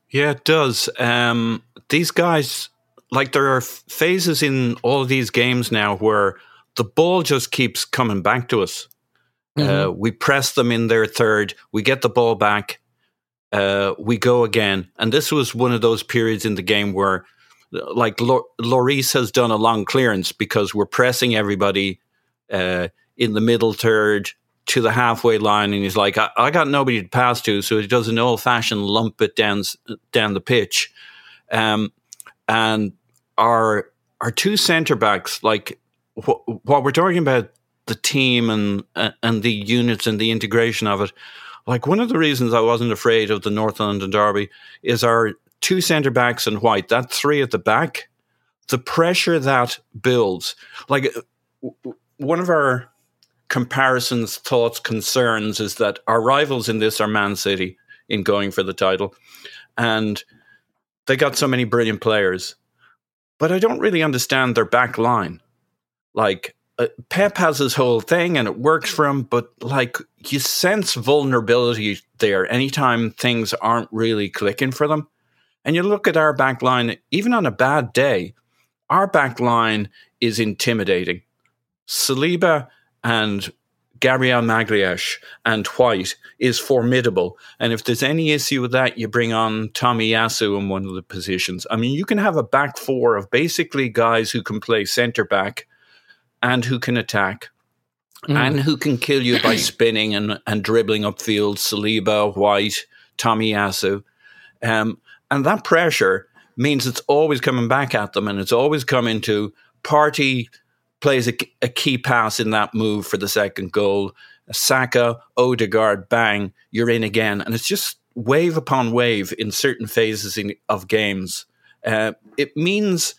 Yeah, it does. Um, these guys, like, there are phases in all of these games now where the ball just keeps coming back to us. Uh, we press them in their third, we get the ball back, uh, we go again. And this was one of those periods in the game where, like, Lor- Lloris has done a long clearance because we're pressing everybody uh, in the middle third to the halfway line, and he's like, I, I got nobody to pass to, so he does an old fashioned lump it down down the pitch. Um, and our our two centre backs, like wh- while we're talking about the team and and the units and the integration of it, like one of the reasons I wasn't afraid of the North London derby is our two centre backs and White, that three at the back, the pressure that builds. Like uh, one of our comparisons, thoughts, concerns is that our rivals in this are Man City in going for the title, and they got so many brilliant players, but I don't really understand their back line. Like uh, Pep has his whole thing and it works for him, but like you sense vulnerability there anytime things aren't really clicking for them. And you look at our back line, even on a bad day, our back line is intimidating. Saliba and Gabriel Magalhaes and White is formidable. And if there's any issue with that, you bring on Tomiyasu in one of the positions. I mean, you can have a back four of basically guys who can play centre back and who can attack. And who can kill you by spinning and, and dribbling upfield, Saliba, White, Tomiyasu. Um, and that pressure means it's always coming back at them and it's always coming to Partey plays a, a, key pass in that move for the second goal. Saka, Odegaard, bang, you're in again. And it's just wave upon wave in certain phases in, of games. Uh, it means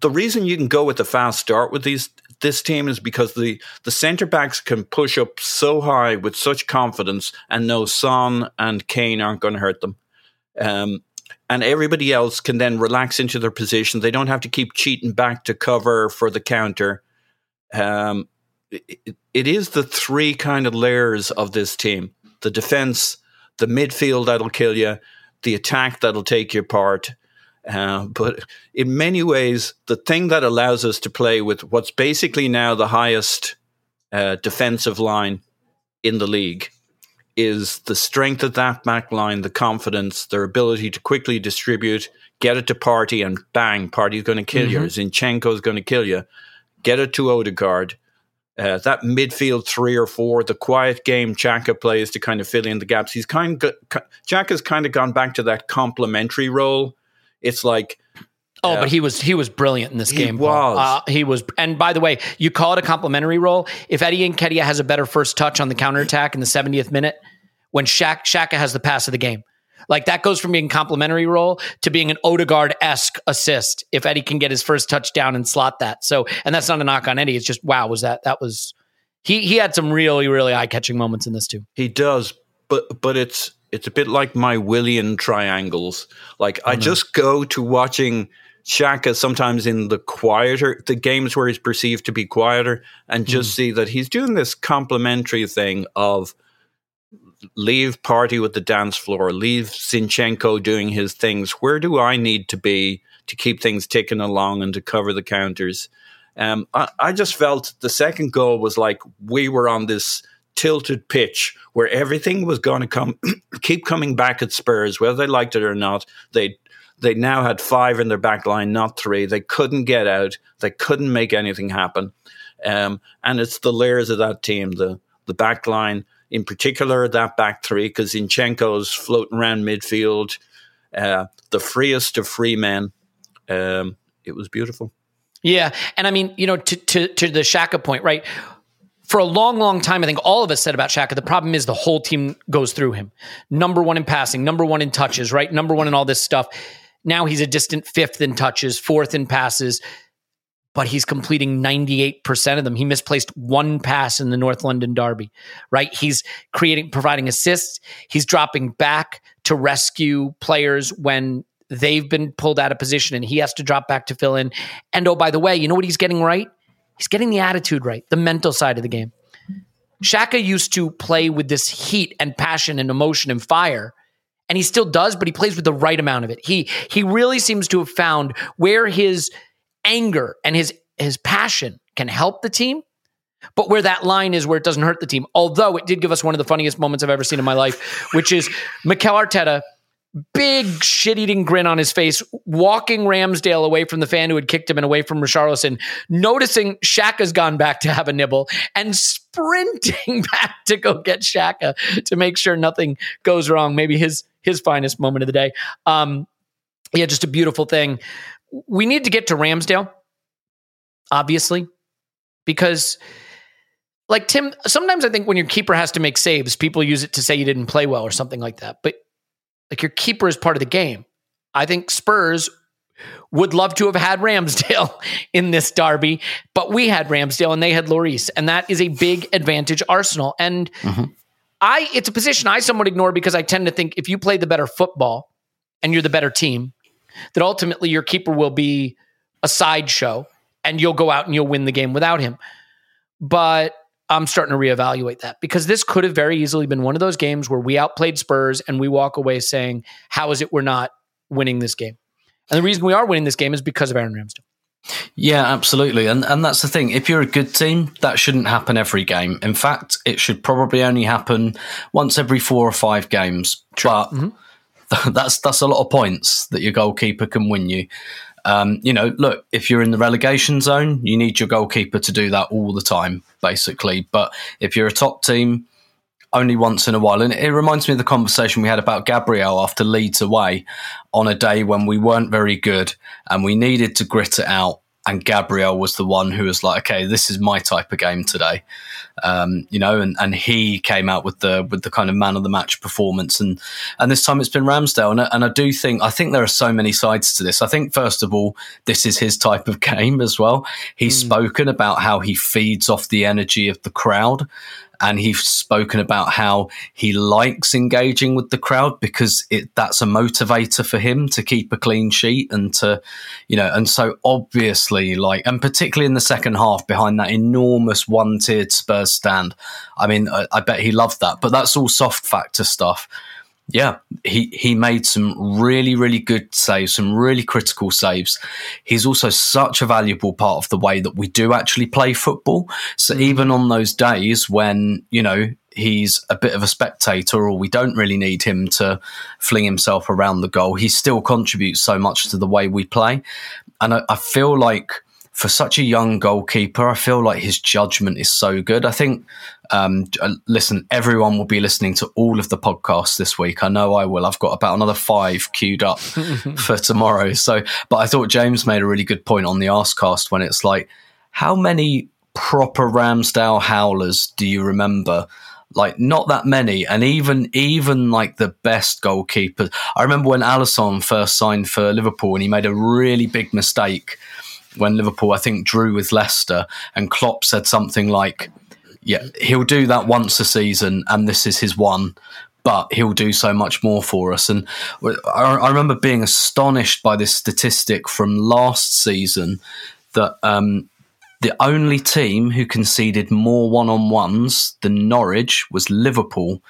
the reason you can go with a fast start with these this team is because the, the centre backs can push up so high with such confidence and know Son and Kane aren't going to hurt them. Um, and everybody else can then relax into their position. They don't have to keep cheating back to cover for the counter. Um, it, it is the three kind of layers of this team the defense, the midfield that'll kill you, the attack that'll take you apart. Uh, but in many ways, the thing that allows us to play with what's basically now the highest uh, defensive line in the league is the strength of that back line, the confidence, their ability to quickly distribute, get it to Partey, and bang, Partey's going to kill mm-hmm. you. Zinchenko's going to kill you. Get it to Odegaard. Uh, that midfield three or four, the quiet game Xhaka plays to kind of fill in the gaps. He's kind of Xhaka's kind of gone back to that complementary role. It's like Oh, yeah. but he was he was brilliant in this he game. Was uh, he was? And by the way, you call it a complimentary role. If Eddie Nketiah has a better first touch on the counterattack in the 70th minute, when Shaq Xhaka has the pass of the game, like that goes from being complimentary role to being an Odegaard esque assist. If Eddie can get his first touchdown and slot that, so and that's not a knock on Eddie. It's just wow, was that that was he he had some really really eye catching moments in this too. He does, but but it's it's a bit like my Willian triangles. Like oh, I no. just go to watching Xhaka sometimes in the quieter the games where he's perceived to be quieter, and just mm. see that he's doing this complementary thing of leave Partey with the dance floor, leave Zinchenko doing his things. Where do I need to be to keep things ticking along and to cover the counters? Um, I, I just felt the second goal was like we were on this tilted pitch where everything was going to come keep coming back at Spurs, whether they liked it or not. They they now had five in their back line, not three. They couldn't get out. They couldn't make anything happen. Um, and it's the layers of that team, the the back line, in particular that back three, because Zinchenko's floating around midfield, uh, the freest of free men. Um, it was beautiful. Yeah, and I mean, you know, to to to the Xhaka point, right? For a long, long time, I think all of us said about Xhaka, the problem is the whole team goes through him. Number one in passing, number one in touches, right? Number one in all this stuff. Now he's a distant fifth in touches, fourth in passes, but he's completing 98% of them. He misplaced one pass in the North London Derby, right? He's creating, providing assists. He's dropping back to rescue players when they've been pulled out of position and he has to drop back to fill in. And oh, by the way, you know what he's getting right? He's getting the attitude right, the mental side of the game. Xhaka used to play with this heat and passion and emotion and fire and he still does, but he plays with the right amount of it. He he really seems to have found where his anger and his his passion can help the team, but where that line is where it doesn't hurt the team. Although it did give us one of the funniest moments I've ever seen in my life, which is Mikel Arteta, big shit eating grin on his face, walking Ramsdale away from the fan who had kicked him and away from Richarlison, noticing Xhaka's gone back to have a nibble and sprinting back to go get Xhaka to make sure nothing goes wrong. Maybe his his finest moment of the day. Um, yeah, just a beautiful thing. We need to get to Ramsdale, obviously, because like Tim, sometimes I think when your keeper has to make saves, people use it to say you didn't play well or something like that. But like your keeper is part of the game. I think Spurs would love to have had Ramsdale in this derby, but we had Ramsdale and they had Lloris, and that is a big advantage Arsenal. And mm-hmm. I it's a position I somewhat ignore because I tend to think if you play the better football and you're the better team, that ultimately your keeper will be a sideshow and you'll go out and you'll win the game without him. But I'm starting to reevaluate that because this could have very easily been one of those games where we outplayed Spurs and we walk away saying, How is it we're not winning this game? And the reason we are winning this game is because of Aaron Ramsdale. Yeah, absolutely. And and that's the thing. If you're a good team, that shouldn't happen every game. In fact, it should probably only happen once every four or five games. True. But mm-hmm. that's that's a lot of points that your goalkeeper can win you. Um, you know, look, if you're in the relegation zone, you need your goalkeeper to do that all the time, basically. But if you're a top team, only once in a while. And it reminds me of the conversation we had about Gabriel after Leeds away on a day when we weren't very good and we needed to grit it out. And Gabriel was the one who was like, okay, this is my type of game today. Um, you know, and, and he came out with the with the kind of man of the match performance. And and this time it's been Ramsdale. And, and I do think I think there are so many sides to this. I think first of all, this is his type of game as well. He's mm. spoken about how he feeds off the energy of the crowd and he's spoken about how he likes engaging with the crowd because it that's a motivator for him to keep a clean sheet and to you know and so obviously like and particularly in the second half behind that enormous one-tiered Spurs stand. I mean I, I bet he loved that but that's all soft factor stuff yeah, he he made some really really good saves, some really critical saves. He's also such a valuable part of the way that we do actually play football. So mm. even on those days when you know he's a bit of a spectator or we don't really need him to fling himself around the goal, he still contributes so much to the way we play. And I, I feel like for such a young goalkeeper, I feel like his judgment is so good. I think, um, uh, listen, everyone will be listening to all of the podcasts this week. I know I will. I've got about another five queued up for tomorrow. So, but I thought James made a really good point on the Arsecast when it's like, how many proper Ramsdale howlers do you remember? like not that many and even even like the best goalkeepers i remember when alisson first signed for liverpool and he made a really big mistake when Liverpool, I think, drew with Leicester, and Klopp said something like, "Yeah, he'll do that once a season, and this is his one." But he'll do so much more for us. And I, remember being astonished by this statistic from last season that um, the only team who conceded more one on ones than Norwich was Liverpool.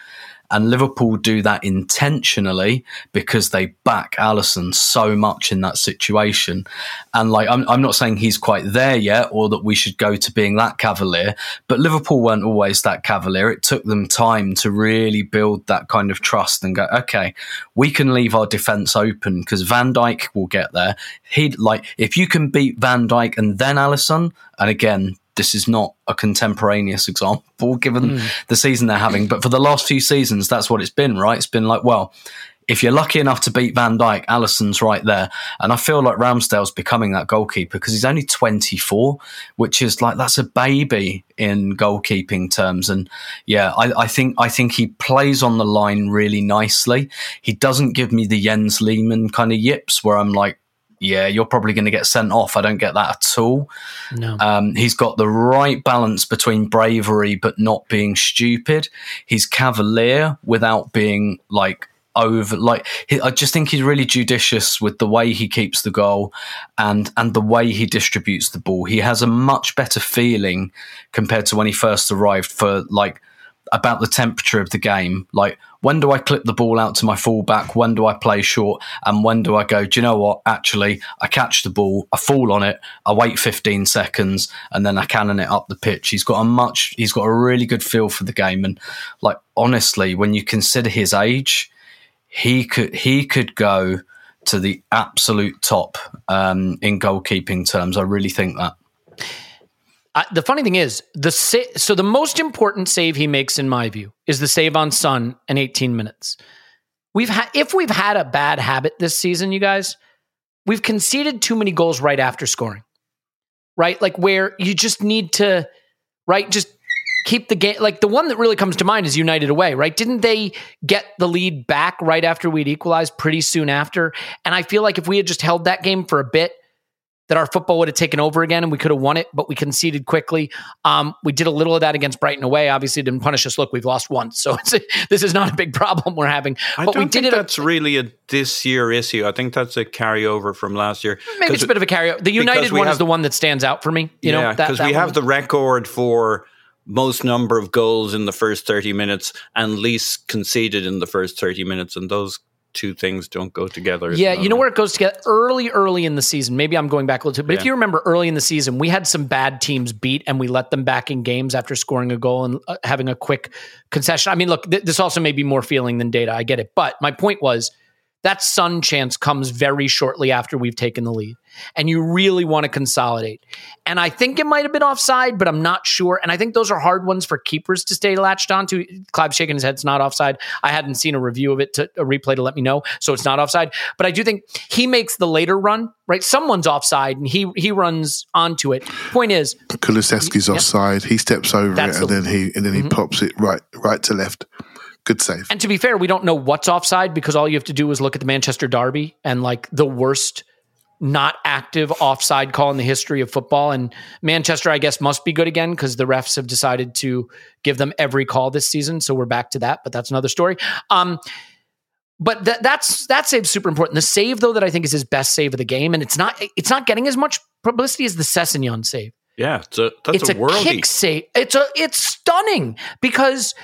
And Liverpool do that intentionally because they back Alisson so much in that situation. And like, I'm, I'm not saying he's quite there yet or that we should go to being that cavalier, but Liverpool weren't always that cavalier. It took them time to really build that kind of trust and go, okay, we can leave our defense open because Van Dijk will get there. He'd like, if you can beat Van Dijk and then Alisson, and again, this is not a contemporaneous example given hmm. the season they're having. But for the last few seasons, that's what it's been, right? It's been like, well, if you're lucky enough to beat Van Dijk, Alisson's right there. And I feel like Ramsdale's becoming that goalkeeper because he's only 24, which is like that's a baby in goalkeeping terms. And yeah, I, I think I think he plays on the line really nicely. He doesn't give me the Jens Lehmann kind of yips where I'm like, yeah, you're probably going to get sent off. I don't get that at all. No. Um, he's got the right balance between bravery but not being stupid. He's cavalier without being like over. Like he, I just think he's really judicious with the way he keeps the goal and and the way he distributes the ball. He has a much better feeling compared to when he first arrived for like about the temperature of the game. Like, when do I clip the ball out to my fullback? When do I play short? And when do I go, do you know what? Actually, I catch the ball, I fall on it, I wait 15 seconds, and then I cannon it up the pitch. He's got a much, he's got a really good feel for the game. And like, honestly, when you consider his age, he could, he could go to the absolute top um, in goalkeeping terms. I really think that. The funny thing is, the sa- so the most important save he makes, in my view, is the save on Son in 18 minutes. We've had if we've had a bad habit this season, you guys, we've conceded too many goals right after scoring. Right, like where you just need to, right, just keep the game. Like the one that really comes to mind is United away. Right, didn't they get the lead back right after we'd equalized pretty soon after? And I feel like if we had just held that game for a bit that our football would have taken over again and we could have won it, but we conceded quickly. Um, we did a little of that against Brighton away. Obviously, it didn't punish us. Look, we've lost once, so it's a, this is not a big problem we're having. I but don't we did think it. that's really a this year issue. I think that's a carryover from last year. maybe it's a bit of a carryover. The United one is the one that stands out for me. You know, yeah, that- because we have the record for most number of goals in the first 30 minutes and least conceded in the first 30 minutes. And those two things don't go together. Yeah, you know where it goes together early, early in the season. Maybe I'm going back a little too, but if you remember early in the season, we had some bad teams beat and we let them back in games after scoring a goal and uh, having a quick concession. I mean, look, th- this also may be more feeling than data. I get it. But my point was that Son chance comes very shortly after we've taken the lead. And you really want to consolidate. And I think it might have been offside, but I'm not sure. And I think those are hard ones for keepers to stay latched onto. Clive shaking his head, it's not offside. I hadn't seen a review of it, to, a replay to let me know. So it's not offside. But I do think he makes the later run, right? Someone's offside and he he runs onto it. Point is, Kulusevski's offside. He steps over That's it and the- Mm-hmm. then he and then he pops it right right to left. Good save. And to be fair, we don't know what's offside because all you have to do is look at the Manchester Derby and like the worst not active offside call in the history of football. And Manchester, I guess, must be good again because the refs have decided to give them every call this season. So we're back to that, but that's another story. Um, but that that's that save's super important. The save though that I think is his best save of the game, and it's not it's not getting as much publicity as the Sessegnon save Yeah, it's a, that's it's a, a, kick save. It's a it's stunning because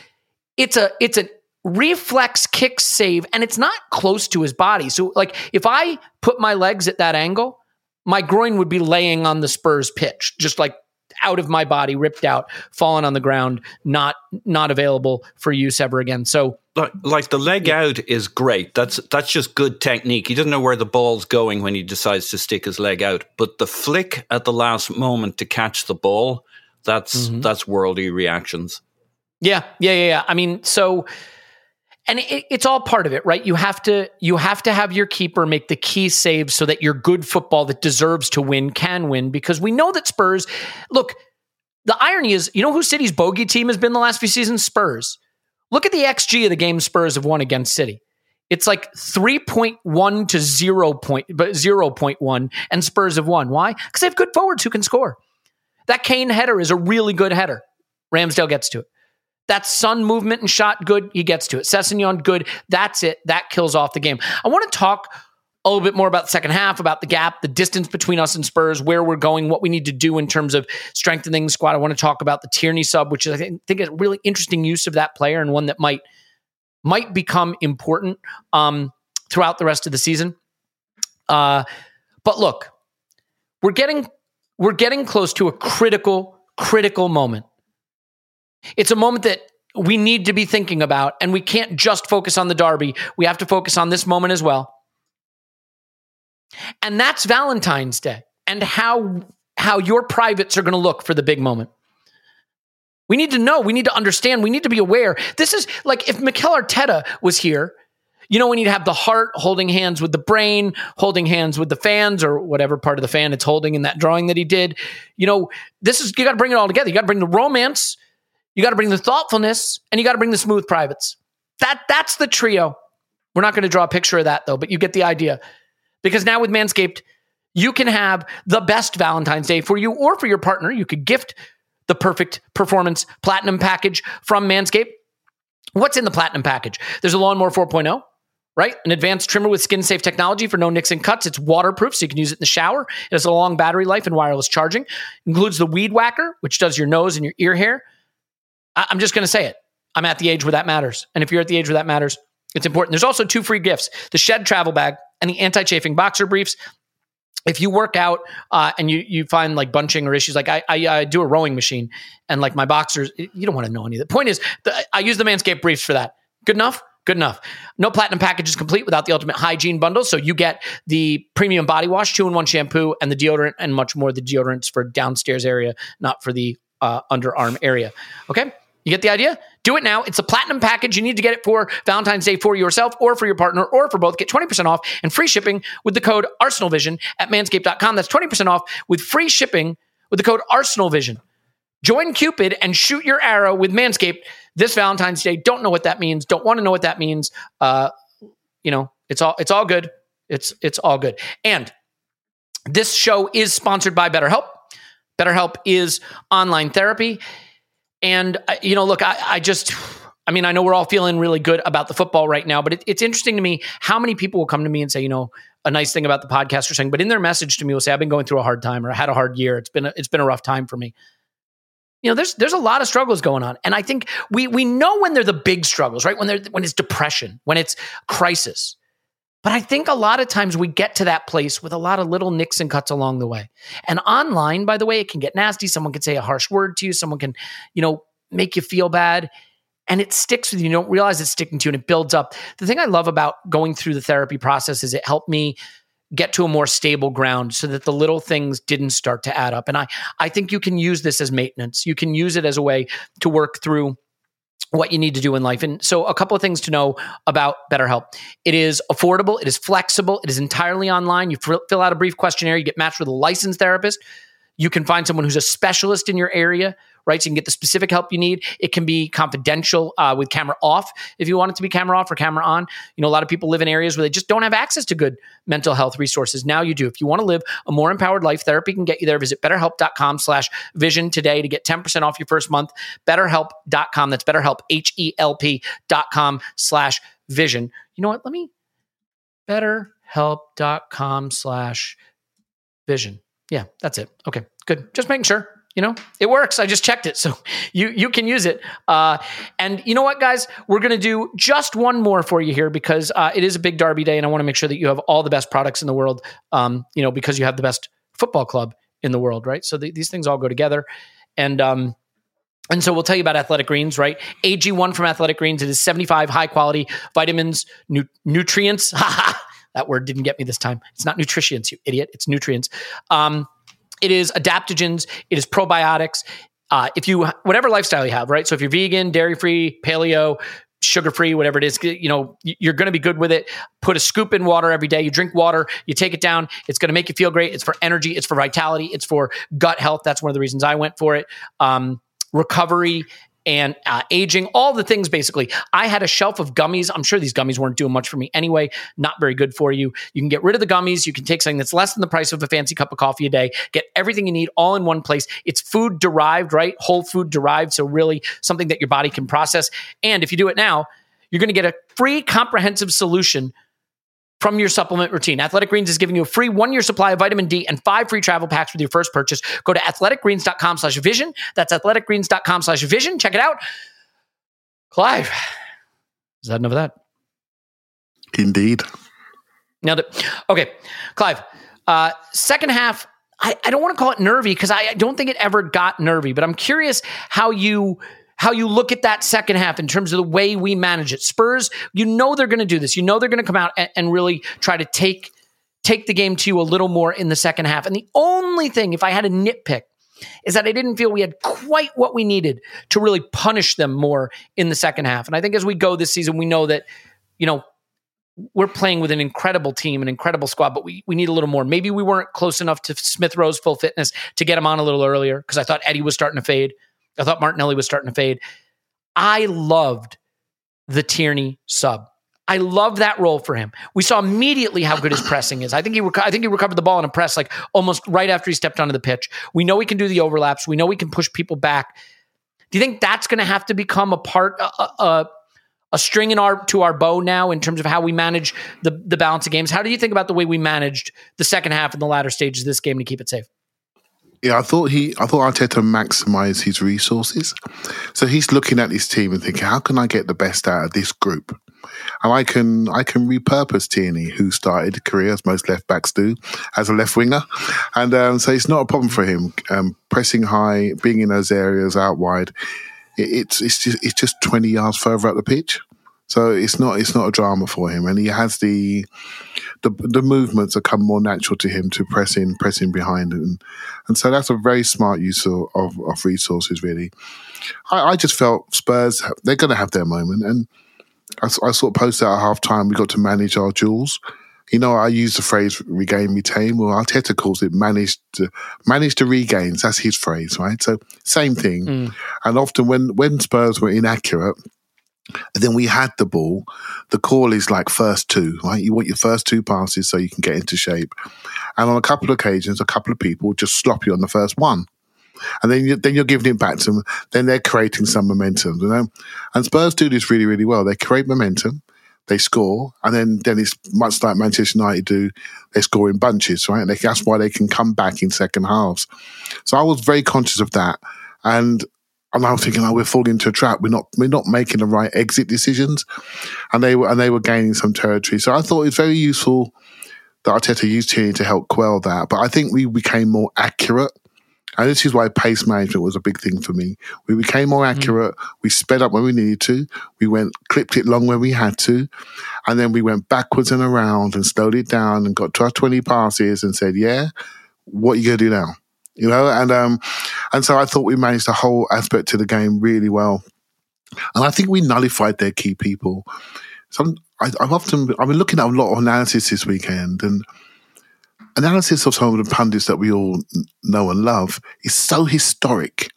it's a it's a reflex kick save and it's not close to his body. So like if I put my legs at that angle, my groin would be laying on the Spurs pitch, just like out of my body, ripped out, fallen on the ground, not not available for use ever again. So like, like the leg out is great. That's that's just good technique. He doesn't know where the ball's going when he decides to stick his leg out. But the flick at the last moment to catch the ball, that's Mm-hmm. that's worldy reactions. Yeah, yeah, yeah, yeah. I mean, so and it, it's all part of it, right? You have to you have to have your keeper make the key saves so that your good football that deserves to win can win because we know that Spurs look, the irony is, you know who City's bogey team has been the last few seasons? Spurs. Look at the XG of the game Spurs have won against City. It's like 3.1 to 0 point, but 0.1 and Spurs have won. Why? Because they have good forwards who can score. That Kane header is a really good header. Ramsdale gets to it. That Son movement and shot, good. He gets to it. Sessegnon, good. That's it. That kills off the game. I want to talk a little bit more about the second half, about the gap, the distance between us and Spurs, where we're going, what we need to do in terms of strengthening the squad. I want to talk about the Tierney sub, which is, I think, think is a really interesting use of that player and one that might might become important um, throughout the rest of the season. Uh, but look, we're getting we're getting close to a critical critical moment. It's a moment that we need to be thinking about, and we can't just focus on the derby. We have to focus on this moment as well. And that's Valentine's Day and how how your privates are going to look for the big moment. We need to know. We need to understand. We need to be aware. This is like if Mikel Arteta was here, you know, when you'd have the heart holding hands with the brain, holding hands with the fans or whatever part of the fan it's holding in that drawing that he did. You know, this is, you got to bring it all together. You got to bring the romance, you got to bring the thoughtfulness, and you got to bring the smooth privates. That That's the trio. We're not going to draw a picture of that though, but you get the idea. Because now with Manscaped, you can have the best Valentine's Day for you or for your partner. You could gift the perfect performance platinum package from Manscaped. What's in the platinum package? There's a lawnmower 4.0, right? An advanced trimmer with skin safe technology for no nicks and cuts. It's waterproof, so you can use it in the shower. It has a long battery life and wireless charging. Includes the weed whacker, which does your nose and your ear hair. I- I'm just going to say it. I'm at the age where that matters. And if you're at the age where that matters, it's important. There's also two free gifts the Shed travel bag and the anti chafing boxer briefs if you work out uh, and you you find like bunching or issues, like I, I, I do a rowing machine and like my boxers, you don't want to know any of that. Point is, the, I use the Manscaped briefs for that. Good enough. Good enough. No platinum package is complete without the ultimate hygiene bundle. So you get the premium body wash, two in one shampoo, and the deodorant, and much more. The deodorants for downstairs area, not for the uh, underarm area. Okay. You get the idea? Do it now. It's a platinum package. You need to get it for Valentine's Day for yourself or for your partner or for both. Get 20% off and free shipping with the code ArsenalVision at manscaped.com. That's 20% off with free shipping with the code ArsenalVision. Join Cupid and shoot your arrow with Manscaped this Valentine's Day. Don't know what that means. Don't want to know what that means. Uh, you know, it's all it's all good. It's it's all good. And this show is sponsored by BetterHelp. BetterHelp is online therapy. And, uh, you know, look, I, I, just, I mean, I know we're all feeling really good about the football right now, but it, it's interesting to me how many people will come to me and say, you know, a nice thing about the podcast or something, but in their message to me will say, I've been going through a hard time or I had a hard year. It's been, a, it's been a rough time for me. You know, there's there's a lot of struggles going on, and I think we we know when they're the big struggles, right? When they're when it's depression, when it's crisis. But I think a lot of times we get to that place with a lot of little nicks and cuts along the way. And online, by the way, it can get nasty. Someone can say a harsh word to you. Someone can, you know, make you feel bad. And it sticks with you. You don't realize it's sticking to you and it builds up. The thing I love about going through the therapy process is it helped me get to a more stable ground so that the little things didn't start to add up. And I, I think you can use this as maintenance. You can use it as a way to work through what you need to do in life. And so, a couple of things to know about BetterHelp it is affordable, it is flexible, it is entirely online. You fill out a brief questionnaire, you get matched with a licensed therapist. You can find someone who's a specialist in your area right? So you can get the specific help you need. It can be confidential uh, with camera off if you want it to be camera off or camera on. You know, a lot of people live in areas where they just don't have access to good mental health resources. Now you do. If you want to live a more empowered life, therapy can get you there. Visit betterhelp.com slash vision today to get 10% off your first month. Betterhelp.com. That's betterhelp, H-E-L-P dot com slash vision. You know what? Let me betterhelp.com slash vision. Yeah, that's it. Okay, good. Just making sure you know it works i just checked it so you you can use it uh, and you know what guys we're going to do just one more for you here because uh, it is a big derby day and i want to make sure that you have all the best products in the world um, you know because you have the best football club in the world right so the, these things all go together and um, and so we'll tell you about Athletic Greens, right? AG1 from Athletic Greens. It is 75 high quality vitamins, nu- nutrients. that word didn't get me this time. It's not nutrients, you idiot. It's nutrients. Um, it is adaptogens, it is probiotics. Uh, if you whatever lifestyle you have, right? So if you're vegan, dairy free, paleo, sugar free, whatever it is, you know, you're going to be good with it. Put a scoop in water every day. You drink water, you take it down. It's going to make you feel great. It's for energy. It's for vitality. It's for gut health. That's one of the reasons I went for it. Um, recovery and uh, aging, all the things basically. I had a shelf of gummies. I'm sure these gummies weren't doing much for me anyway. Not very good for you. You can get rid of the gummies. You can take something that's less than the price of a fancy cup of coffee a day, get everything you need all in one place. It's food derived, right? Whole food derived. So, really something that your body can process. And if you do it now, you're going to get a free comprehensive solution from your supplement routine. Athletic Greens is giving you a free one-year supply of vitamin D and five free travel packs with your first purchase. Go to athleticgreens.com slash vision. That's athleticgreens.com slash vision. Check it out. Clive, is that enough of that? Indeed. Now that Okay, Clive, uh, second half, I, I don't want to call it nervy because I, I don't think it ever got nervy, but I'm curious how you – how you look at that second half in terms of the way we manage it. Spurs, you know they're going to do this. You know they're going to come out and, and, really try to take take the game to you a little more in the second half. And the only thing, if I had a nitpick, is that I didn't feel we had quite what we needed to really punish them more in the second half. And I think as we go this season, we know that, you know, we're playing with an incredible team, an incredible squad, but we, we need a little more. Maybe we weren't close enough to Smith Rowe's full fitness to get him on a little earlier because I thought Eddie was starting to fade. I thought Martinelli was starting to fade. I loved the Tierney sub. I love that role for him. We saw immediately how good his pressing is. I think he reco- I think he recovered the ball in a press like almost right after he stepped onto the pitch. We know he can do the overlaps. We know he can push people back. Do you think that's going to have to become a part a, a, a string in our to our bow now in terms of how we manage the the balance of games? How do you think about the way we managed the second half and the latter stages of this game to keep it safe? Yeah, I thought he, I thought Arteta maximised his resources. So he's looking at his team and thinking, how can I get the best out of this group? And I can, I can repurpose Tierney, who started career as most left backs do, as a left winger, and um, so it's not a problem for him. Um, pressing high, being in those areas out wide, it, it's it's just it's just twenty yards further up the pitch. So it's not it's not a drama for him, and he has the the the movements that come more natural to him to press in, press in behind, and and so that's a very smart use of of, of resources. Really, I, I, just felt Spurs they're going to have their moment, and I, I sort of posted at half time we got to manage our duels. You know, I use the phrase "regain, retain." Well, Arteta calls it "manage to manage to regains." That's his phrase, right? So same thing. Mm. And often when when Spurs were inaccurate and then we had the ball. The call is like first two, right? You want your first two passes so you can get into shape. And on a couple of occasions, a couple of people just slop you on the first one. And then, you, then you're giving it back to them. Then they're creating some momentum, you know? And Spurs do this really, really well. They create momentum, they score, and then, then it's much like Manchester United do. They score in bunches, right? And they, that's why they can come back in second halves. So I was very conscious of that. And and I was thinking, oh, we're falling into a trap. We're not, we're not making the right exit decisions, and they were, and they were gaining some territory. So I thought it was very useful that Arteta used here to help quell that. But I think we became more accurate, and this is why pace management was a big thing for me. We became more mm. accurate. Mm. We sped up when we needed to. We went clipped it long when we had to, and then we went backwards and around and slowed it down and got to our twenty passes and said, "Yeah, what are you gonna do now?" You know, and um, and so I thought we managed the whole aspect to the game really well, and I think we nullified their key people. Some I, have often I've been looking at a lot of analysis this weekend, and analysis of some of the pundits that we all know and love is so historic.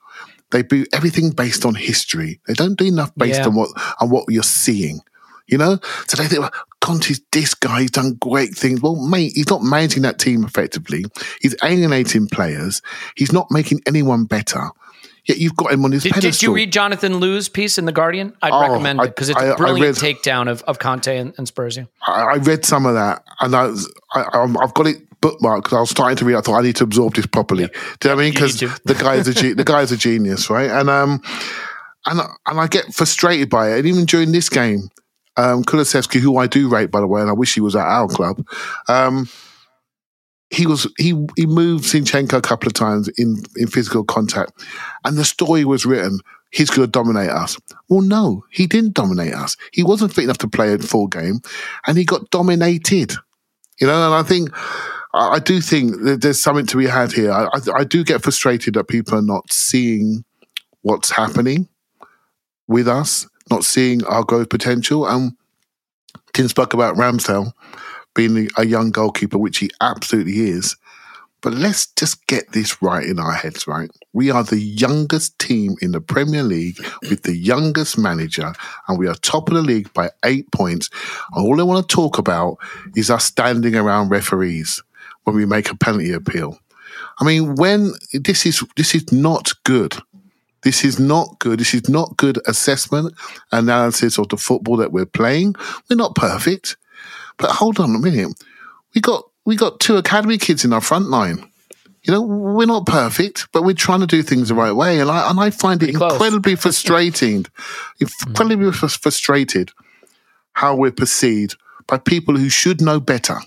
They do everything based on history. They don't do enough based yeah. on what on what you're seeing. You know, so they think, well, Conte's this guy, he's done great things. Well, mate, he's not managing that team effectively. He's alienating players. He's not making anyone better. Yet you've got him on his did, pedestal. Did you read Jonathan Liew's piece in The Guardian? I'd oh, recommend it because it's a brilliant read, takedown of, of Conte and, and Spurs. Yeah. I, I, read some of that and I, I, have got it bookmarked because I was starting to read. I thought I need to absorb this properly. Yeah. Do you know what I mean? Because the guy is a the guy is a genius, right? And um, and and I get frustrated by it. And even during this game, um, who I do rate, by the way, and I wish he was at our club. Um, he was he he moved Zinchenko a couple of times in in physical contact, and the story was written. He's going to dominate us. Well, no, he didn't dominate us. He wasn't fit enough to play a full game, and he got dominated. You know, and I think I do think that there's something to be had here. I, I, I do get frustrated that people are not seeing what's happening with us not seeing our growth potential. And Tim spoke about Ramsdale being a young goalkeeper, which he absolutely is. But let's just get this right in our heads, right? We are the youngest team in the Premier League with the youngest manager, and we are top of the league by eight points. And all I want to talk about is us standing around referees when we make a penalty appeal. I mean, when this is this is not good. This is not good. This is not good assessment, analysis of the football that we're playing. We're not perfect. But hold on a minute. We got we got two academy kids in our front line. You know, we're not perfect, but we're trying to do things the right way. And I and I find it incredibly frustrating, incredibly frustrated how we're perceived by people who should know better.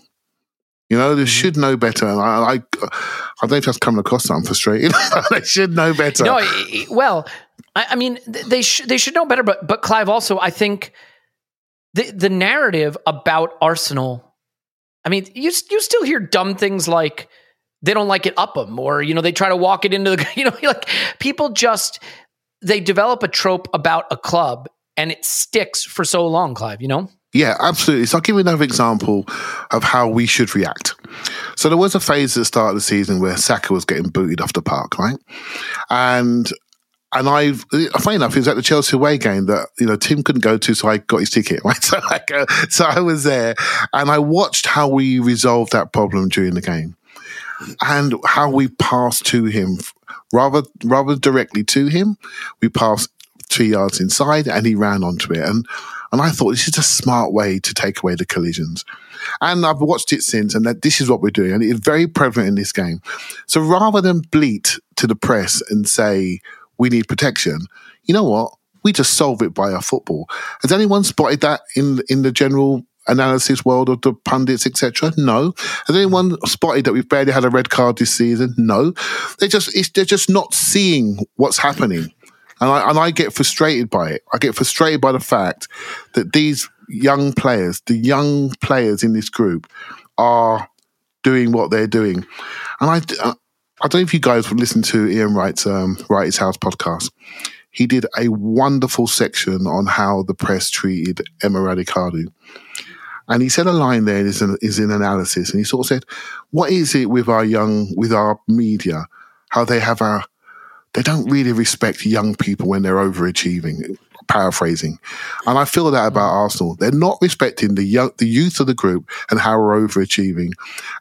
You know, they mm-hmm. should know better. I, I, I don't that's coming across that I'm frustrated. they should know better. No, well, I, I mean, they should they should know better. But but Clive also, I think the the narrative about Arsenal. I mean, you you still hear dumb things like they don't like it up them, or you know they try to walk it into the you know like people just they develop a trope about a club and it sticks for so long, Clive. You know. Yeah, absolutely. So I'll give you another example of how we should react. So there was a phase at the start of the season where Saka was getting booted off the park, right? And and I, funny enough, it was at the Chelsea away game that you know Tim couldn't go to, so I got his ticket. Right, so like, uh, so I was there, and I watched how we resolved that problem during the game, and how we passed to him, rather rather directly to him. We passed two yards inside, and he ran onto it, and and I thought this is a smart way to take away the collisions. And I've watched it since, and that this is what we're doing, and it's very prevalent in this game. So rather than bleat to the press and say we need protection, you know what? We just solve it by our football. Has anyone spotted that in in the general analysis world of the pundits, etc.? No. Has anyone spotted that we've barely had a red card this season? No. They're just they're just not seeing what's happening. And I, and I get frustrated by it. I get frustrated by the fact that these young players, the young players in this group, are doing what they're doing. And I, I don't know if you guys would listen to Ian Wright's um, Wright's House podcast. He did a wonderful section on how the press treated Emma Raducanu. And he said a line there is in, is an analysis, and he sort of said, "What is it with our young, with our media, how they have a they don't really respect young people when they're overachieving. Paraphrasing, and I feel that about Arsenal. They're not respecting the young, the youth of the group and how we're overachieving,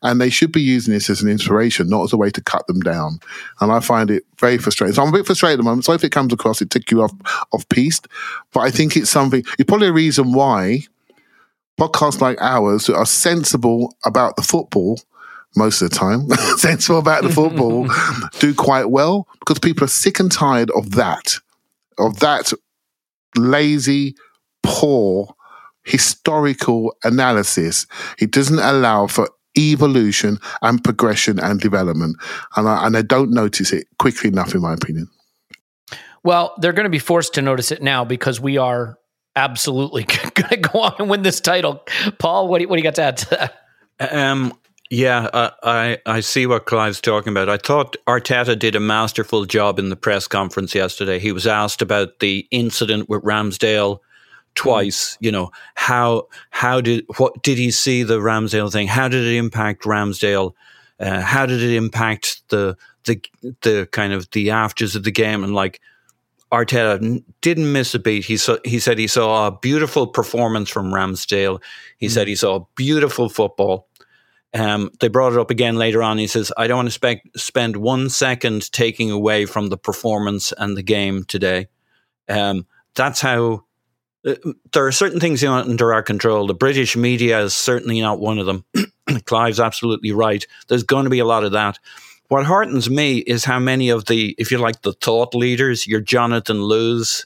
and they should be using this as an inspiration, not as a way to cut them down. And I find it very frustrating. So I'm a bit frustrated at the moment. So if it comes across, it took you off off piste, but I think it's something. It's probably a reason why podcasts like ours that are sensible about the football most of the time, sensible about the football, do quite well because people are sick and tired of that, of that lazy, poor, historical analysis. It doesn't allow for evolution and progression and development. And I, and I don't notice it quickly enough, in my opinion. Well, they're going to be forced to notice it now because we are absolutely going to go on and win this title. Paul, what do you, what do you got to add to that? Um, yeah, uh, I I see what Clive's talking about. I thought Arteta did a masterful job in the press conference yesterday. He was asked about the incident with Ramsdale twice. Mm. You know how how did what did he see the Ramsdale thing? How did it impact Ramsdale? Uh, how did it impact the the the kind of the afters of the game? And like Arteta didn't miss a beat. He saw, he said he saw a beautiful performance from Ramsdale. He mm. said he saw beautiful football. Um, they brought it up again later on. He says, I don't want to spe- spend one second taking away from the performance and the game today. Um, that's how uh, there are certain things under our control. The British media is certainly not one of them. Clive's absolutely right. There's going to be a lot of that. What heartens me is how many of the, if you like, the thought leaders, your Jonathan Liews,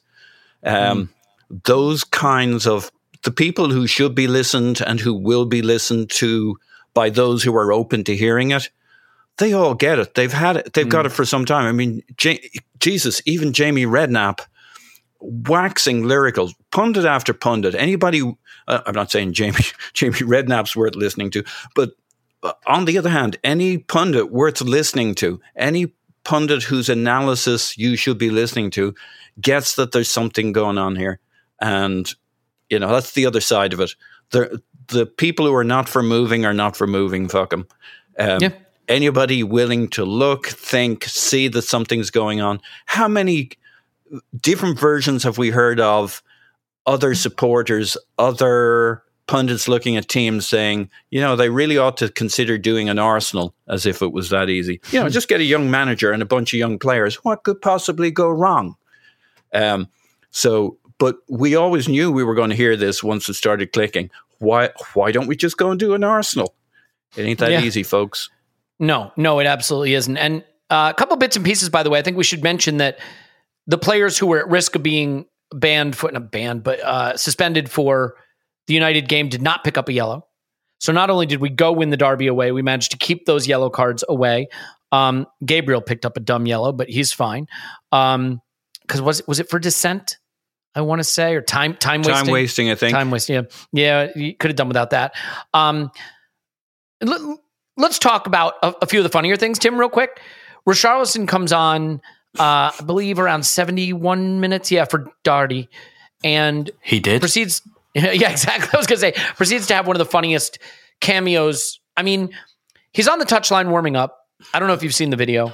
um, mm. those kinds of the people who should be listened and who will be listened to by those who are open to hearing it, they all get it. They've had it. They've mm. got it for some time. I mean, J- Jesus, even Jamie Redknapp, waxing lyrical, pundit after pundit. Anybody, uh, I'm not saying Jamie Jamie Redknapp's worth listening to, but uh, on the other hand, any pundit worth listening to, any pundit whose analysis you should be listening to, gets that there's something going on here, and you know that's the other side of it. There, the people who are not for moving are not for moving. Fuck them. Um, yeah. Anybody willing to look, think, see that something's going on? How many different versions have we heard of other supporters, other pundits looking at teams saying, you know, they really ought to consider doing an Arsenal as if it was that easy. You know, just get a young manager and a bunch of young players. What could possibly go wrong? Um, so, but we always knew we were going to hear this once it started clicking why why don't we just go and do an Arsenal? It ain't that yeah. easy, folks. No, no, it absolutely isn't. And uh, a couple bits and pieces, by the way. I think we should mention that the players who were at risk of being banned for not banned, but uh, suspended for the United game did not pick up a yellow. So not only did we go win the derby away, we managed to keep those yellow cards away. Um, Gabriel picked up a dumb yellow, but he's fine. Because um, was was it for dissent? I want to say, or time time wasting. Time wasting, I think. Time wasting. Yeah, yeah. You could have done without that. Um, let, us talk about a, a, few of the funnier things, Tim, real quick. Richarlison comes on, uh, I believe, around 71 minutes. Yeah, for Doherty. And he did. Proceeds. Yeah, exactly. I was going to say, proceeds to have one of the funniest cameos. I mean, he's on the touchline warming up. I don't know if you've seen the video.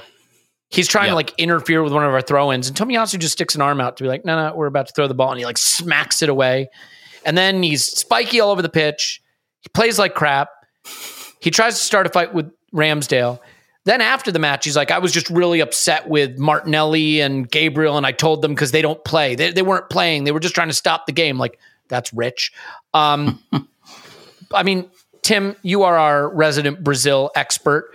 He's trying yep. to like interfere with one of our throw ins, and Tomiyasu just sticks an arm out to be like, no, no, we're about to throw the ball. And he like smacks it away. And then he's spiky all over the pitch. He plays like crap. He tries to start a fight with Ramsdale. Then after the match, he's like, I was just really upset with Martinelli and Gabriel, and I told them because they don't play. They, they weren't playing. They were just trying to stop the game. Like, that's rich. Um, I mean, Tim, you are our resident Brazil expert.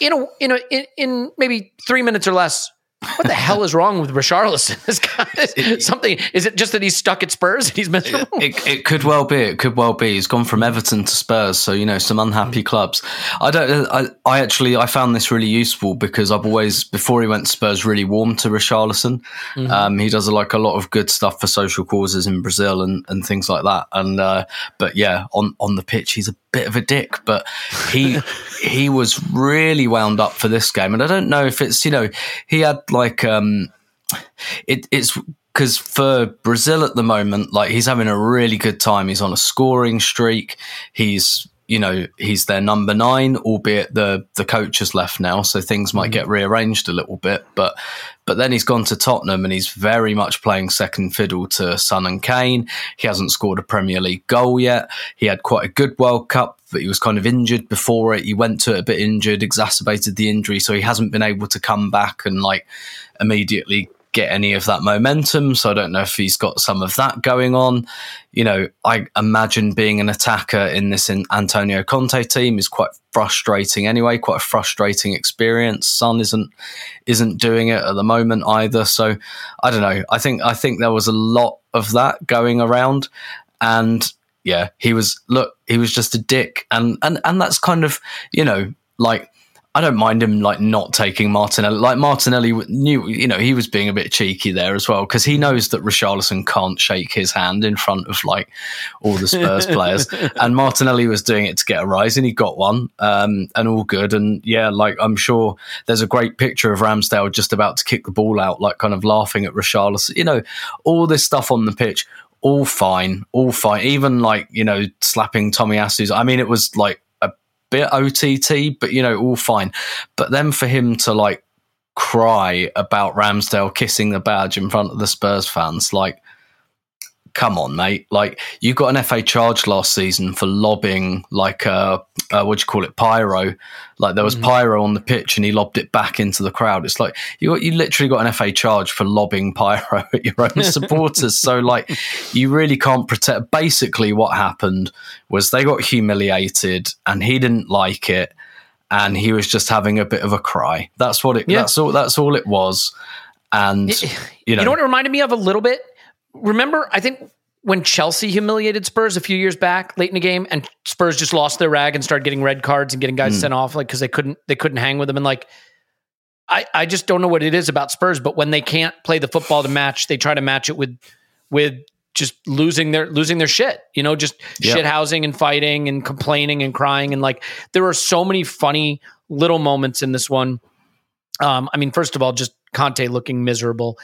In a, in a, in, in maybe three minutes or less, what the hell is wrong with Richarlison? This guy is something. Is it just that he's stuck at Spurs and he's miserable? It, it, could well be. It could well be. He's gone from Everton to Spurs, so you know some unhappy mm. clubs. I don't. I, I actually I found this really useful because I've always before he went to Spurs really warmed to Richarlison. Mm-hmm. Um, he does like a lot of good stuff for social causes in Brazil and, and things like that. And uh, but yeah, on on the pitch he's a bit of a dick, but he he was really wound up for this game. And I don't know if it's you know he had like um it, it's because for Brazil at the moment, like he's having a really good time. He's on a scoring streak. He's you know he's their number nine, albeit the the coach has left now, so things might mm-hmm. get rearranged a little bit. But but then he's gone to Tottenham and he's very much playing second fiddle to Son and Kane. He hasn't scored a Premier League goal yet. He had quite a good World Cup, but he was kind of injured before it. He went to it a bit injured, exacerbated the injury, so he hasn't been able to come back and like immediately get any of that momentum. So I don't know if he's got some of that going on. You know, I imagine being an attacker in this Antonio Conte team is quite frustrating anyway, quite a frustrating experience. Son isn't isn't doing it at the moment either. So I don't know. I think I think there was a lot of that going around. And yeah, he was look, he was just a dick. And and and that's kind of, you know, like I don't mind him like not taking Martinelli. Like Martinelli knew, you know, he was being a bit cheeky there as well because he knows that Richarlison can't shake his hand in front of like all the Spurs players, and Martinelli was doing it to get a rise, and he got one, um, and all good. And yeah, like I'm sure there's a great picture of Ramsdale just about to kick the ball out, like kind of laughing at Richarlison. You know, all this stuff on the pitch all fine, all fine. Even like you know, slapping Tomiyasu's. I mean, it was like bit OTT, but you know, all fine. But then for him to like cry about Ramsdale kissing the badge in front of the Spurs fans, like come on, mate. Like you got an FA charge last season for lobbing like uh, uh what do you call it, pyro. Like there was mm-hmm. pyro on the pitch and he lobbed it back into the crowd. It's like you you literally got an FA charge for lobbing pyro at your own supporters. so like you really can't protect. Basically, what happened was they got humiliated and he didn't like it. And he was just having a bit of a cry. That's what it. Yeah. That's all. That's all it was. And you know, you know what it reminded me of a little bit remember, I think when Chelsea humiliated Spurs a few years back, late in the game, and Spurs just lost their rag and started getting red cards and getting guys mm. sent off, like because they couldn't they couldn't hang with them, and like I I just don't know what it is about Spurs, but when they can't play the football to match, they try to match it with with just losing their losing their shit, you know, just yep. shit housing and fighting and complaining and crying and like there are so many funny little moments in this one. Um, I mean, first of all, just Conte looking miserable.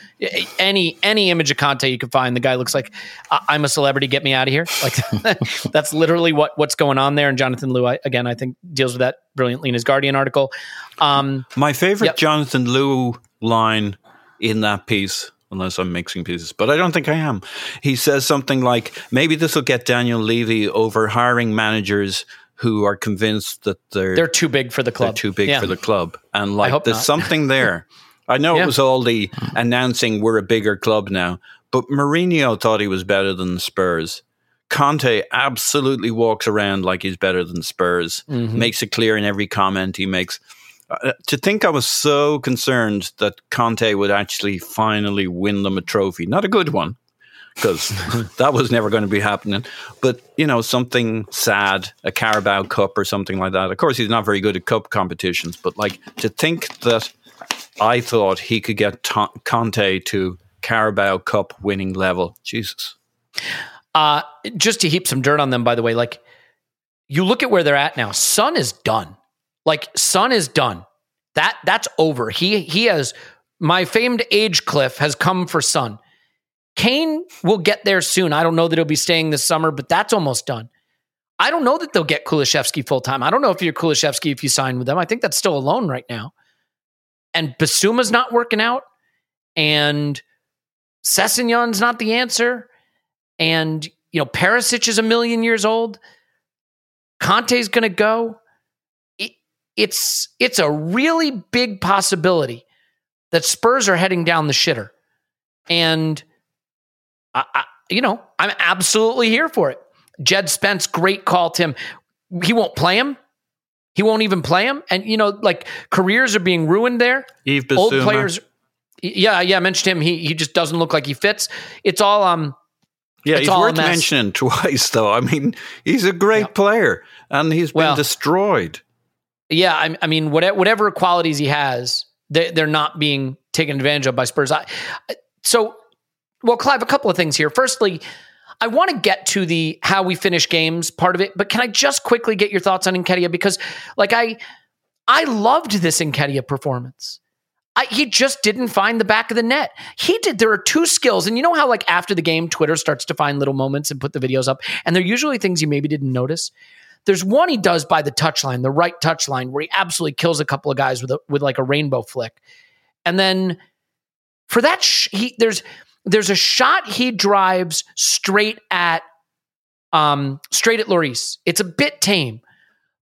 Any any image of Conte you can find, the guy looks like I'm a celebrity. Get me out of here. Like that's literally what what's going on there. And Jonathan I, again, I think deals with that brilliantly in his Guardian article. Um, My favorite yep. Jonathan Liew line in that piece unless I'm mixing pieces, but I don't think I am. He says something like, maybe this will get Daniel Levy over hiring managers who are convinced that they're they're too big for the club. They're too big yeah. for the club, and like there's not. something there. I know yeah. it was all the announcing we're a bigger club now, but Mourinho thought he was better than Spurs. Conte absolutely walks around like he's better than Spurs, mm-hmm. makes it clear in every comment he makes. Uh, to think I was so concerned that Conte would actually finally win them a trophy, not a good one, because that was never going to be happening. But you know, something sad, a Carabao Cup or something like that. Of course, he's not very good at cup competitions, but like to think that I thought he could get Conte to Carabao Cup winning level. Jesus. Uh, just to heap some dirt on them, by the way, like you look at where they're at now. Son is done. Like Son is done. That that's over. He he has my famed age cliff has come for Son. Kane will get there soon. I don't know that he'll be staying this summer, but that's almost done. I don't know that they'll get Kulusevski full time. I don't know if you're Kulusevski if you sign with them. I think that's still alone right now. And Bissouma's not working out. And Sessegnon's not the answer. And, you know, Perisic is a million years old. Conte's going to go. It, it's it's a really big possibility that Spurs are heading down the shitter. And I, I, you know, I'm absolutely here for it. Jed Spence, great call, Tim. He won't play him. He won't even play him. And you know, like careers are being ruined there. Yves Old players. Yeah, yeah. I mentioned him. He he just doesn't look like he fits. It's all um. Yeah, It's he's worth mentioning twice, though. I mean, he's a great Yep. player, and he's been Well- destroyed. Yeah, I, I mean, whatever, whatever qualities he has, they, they're not being taken advantage of by Spurs. I, so, well, Clive, a couple of things here. Firstly, I want to get to the how we finish games part of it, but can I just quickly get your thoughts on Nketiah because, like, I I loved this Nketiah performance. I, he just didn't find the back of the net. He did. There are two skills, and you know how like after the game, Twitter starts to find little moments and put the videos up, and they're usually things you maybe didn't notice. There's one he does by the touchline, the right touchline, where he absolutely kills a couple of guys with a, with like a rainbow flick, and then for that sh- he there's there's a shot he drives straight at um straight at Lloris. It's a bit tame,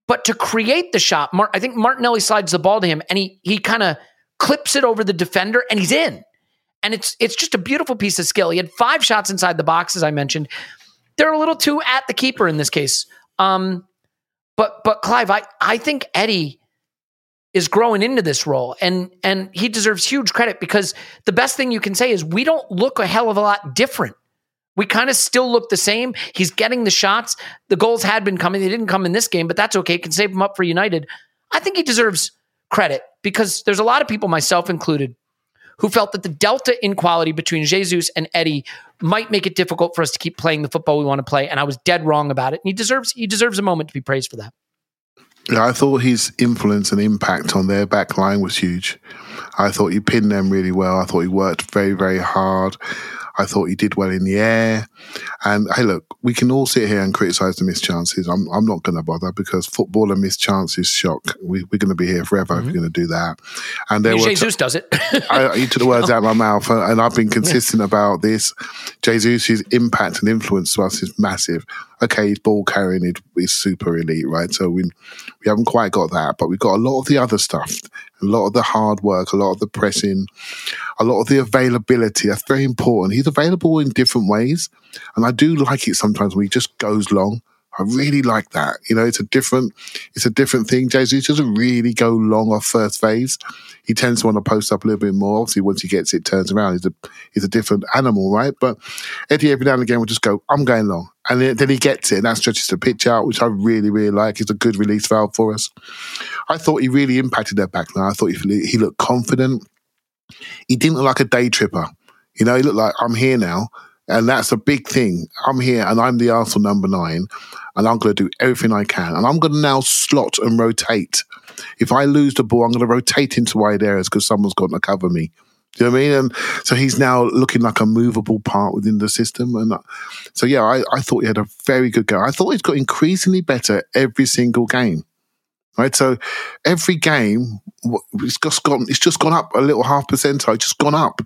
but to create the shot, Mar- I think Martinelli slides the ball to him, and he he kind of clips it over the defender, and he's in. And it's it's just a beautiful piece of skill. He had five shots inside the box, as I mentioned. They're a little too at the keeper in this case. Um, but but Clive, I I think Eddie is growing into this role and and he deserves huge credit because the best thing you can say is we don't look a hell of a lot different. We kind of still look the same. He's getting the shots. The goals had been coming. They didn't come in this game, but that's okay. Can save him up for United. I think he deserves credit because there's a lot of people, myself included, who felt that the delta in quality between Jesus and Eddie might make it difficult for us to keep playing the football we want to play. And I was dead wrong about it. And he deserves he deserves a moment to be praised for that. Yeah, I thought his influence and impact on their back line was huge. I thought he pinned them really well. I thought he worked very, very hard. I thought he did well in the air. And hey, look, we can all sit here and criticize the missed chances. I'm, I'm not going to bother because football and missed chances shock. We, we're going to be here forever if we're going to do that. And there were Jesus does it. I, you took the words out of my mouth, uh, and I've been consistent about this. Jesus' impact and influence to us is massive. Okay, his ball carrying is, is super elite, right? So we we haven't quite got that, but we've got a lot of the other stuff, a lot of the hard work, a lot of the pressing, a lot of the availability. That's very important. He's available in different ways, and I do like it sometimes when he just goes long. I really like that. You know, it's a different, it's a different thing. Jesus doesn't really go long off first phase. He tends to want to post up a little bit more. Obviously, once he gets it, turns around. He's a, he's a different animal, right? But Eddie every now and again will just go, I'm going long. And then, then he gets it, and that stretches the pitch out, which I really, really like. It's a good release valve for us. I thought he really impacted their back line. I thought he, he looked confident. He didn't look like a day tripper. You know, he looked like, I'm here now. And that's a big thing. I'm here and I'm the Arsenal number nine, and I'm going to do everything I can. And I'm going to now slot and rotate. If I lose the ball, I'm going to rotate into wide areas because someone's got to cover me. Do you know what I mean? And so he's now looking like a movable part within the system. And uh, so, yeah, I, I thought he had a very good game. I thought he's got increasingly better every single game. Right, so every game it's just gone. It's just gone up a little half percentile. Just gone up,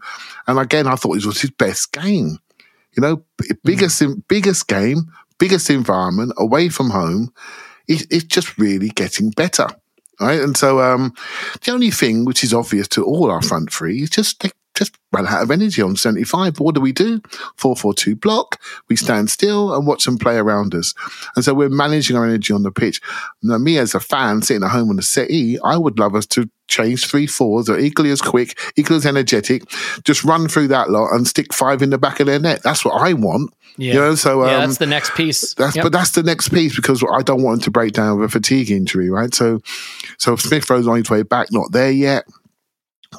and again, I thought it was his best game. You know, b- biggest biggest game, biggest environment, away from home. It, it's just really getting better, right? And so, um, the only thing which is obvious to all our front three is just they just run out of energy on seventy five. What do we do? Four four two block. We stand still and watch them play around us, and so we're managing our energy on the pitch. Now, me as a fan sitting at home on the settee, I would love us to change three fours are equally as quick, equally as energetic. Just run through that lot and stick five in the back of their net. That's what I want. Yeah. You know, so um, yeah, that's the next piece. that's Yep. but that's the next piece because I don't want him to break down with a fatigue injury, right? So, so Smith Rowe's on his way back, not there yet.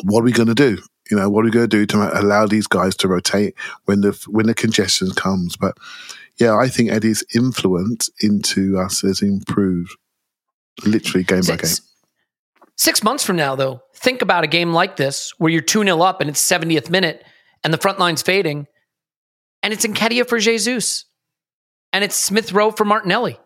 What are we going to do? You know, what are we going to do to allow these guys to rotate when the when the congestion comes? But yeah, I think Eddie's influence into us has improved literally game by game. Six, six months from now, though, think about a game like this where you're 2 0 up and it's 70th minute and the front line's fading, and it's Nketiah for Jesus, and it's Smith Rowe for Martinelli.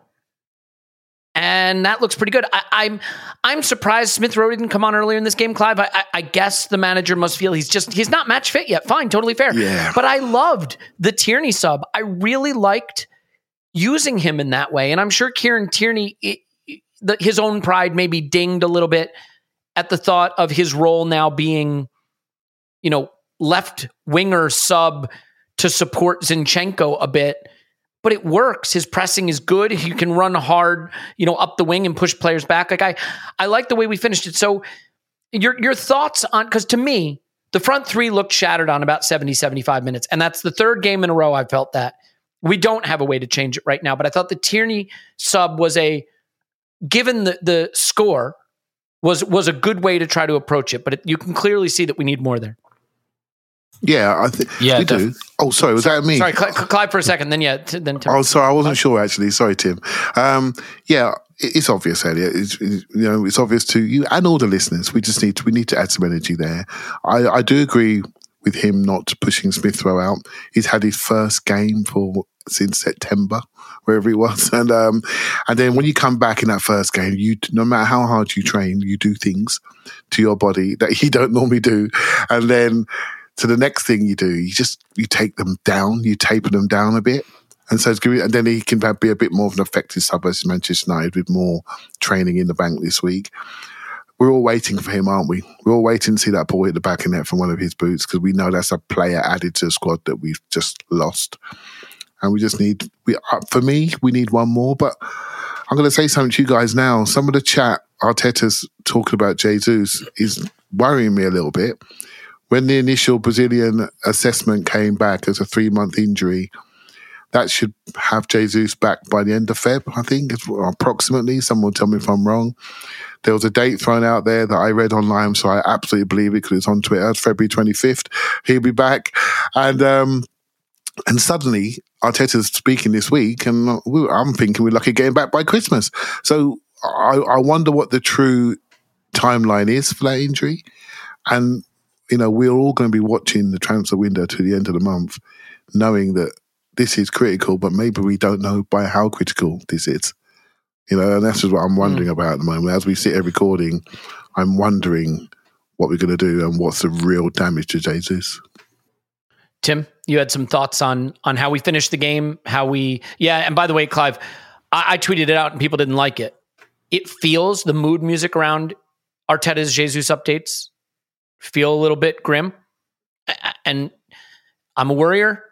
And that looks pretty good. I, I'm I'm surprised Smith Rowe didn't come on earlier in this game, Clive. I, I, I guess the manager must feel he's just he's not match fit yet. Fine, totally fair. Yeah. But I loved the Tierney sub. I really liked using him in that way, and I'm sure Kieran Tierney, it, the, his own pride maybe dinged a little bit at the thought of his role now being, you know, left winger sub to support Zinchenko a bit. But it works. His pressing is good. He can run hard, you know, up the wing and push players back. Like I, I like the way we finished it. So your your thoughts on because to me, the front three looked shattered on about 70, 75 minutes. And that's the third game in a row I felt that. We don't have a way to change it right now. But I thought the Tierney sub was a given the the score was was a good way to try to approach it. But it, you can clearly see that we need more there. Yeah, I think Yeah, we do. Oh, sorry, was that me? Sorry, Cl- Cl- Clive for a second. Then yeah, t- then Tim. Oh, sorry, I wasn't sure actually. Sorry, Tim. Um, yeah, it- it's obvious, Elliot. It's, it's, you know, it's obvious to you and all the listeners. We just need to, we need to add some energy there. I, I do agree with him not pushing Smith Rowe out. He's had his first game for since September, wherever he was, and um, and then when you come back in that first game, you no matter how hard you train, you do things to your body that you don't normally do, and then to the next thing you do, you just you take them down, you taper them down a bit, and so it's good. And then he can be a bit more of an effective sub versus Manchester United with more training in the bank this week. We're all waiting for him, aren't we? We're all waiting to see that ball hit the back of net from one of his boots because we know that's a player added to the squad that we've just lost, and we just need. We uh, for me, we need one more. But I'm going to say something to you guys now. Some of the chat Arteta's talking about Jesus is worrying me a little bit when the initial Brazilian assessment came back as a three month injury, that should have Jesus back by the end of Feb, I think, approximately. Someone will tell me if I'm wrong. There was a date thrown out there that I read online, so I absolutely believe it because it's on Twitter. February 25th. He'll be back. And, um, and suddenly, Arteta's speaking this week, and I'm thinking we're lucky getting back by Christmas. So I, I wonder what the true timeline is for that injury. And you know, we're all going to be watching the transfer window to the end of the month, knowing that this is critical, but maybe we don't know by how critical this is. You know, and that's just what I'm hmm. wondering about at the moment. As we sit here recording, I'm wondering what we're going to do and what's the real damage to Jesus. Tim, you had some thoughts on on how we finished the game, how we yeah. And by the way, Clive, I, I tweeted it out and people didn't like it. It feels the mood music around Arteta's Jesus updates feel a little bit grim, and I'm a worrier,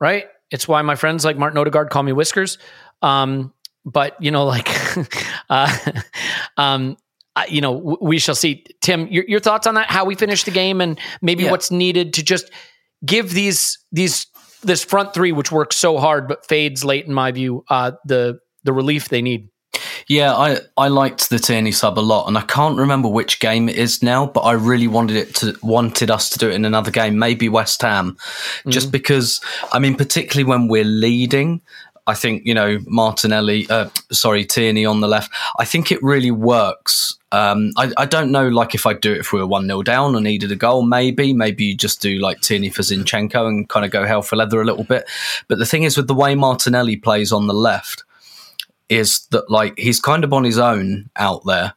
right? It's why my friends like Martin Odegaard call me Whiskers. Um, but you know, like, uh, um, I- you know, w- we shall see. Tim, your, your thoughts on that? How we finish the game, and maybe Yeah. what's needed to just give these these this front three, which works so hard but fades late, in my view, uh, the the relief they need. Yeah, I, I liked the Tierney sub a lot, and I can't remember which game it is now, but I really wanted it to wanted us to do it in another game, maybe West Ham, just because I mean, particularly when we're leading. I think you know Martinelli, uh, sorry Tierney on the left. I think it really works. Um, I, I don't know, like if I'd do it if we were one 0 down or needed a goal. Maybe, maybe you just do like Tierney for Zinchenko and kind of go hell for leather a little bit. But the thing is, with the way Martinelli plays on the left, is that like he's kind of on his own out there.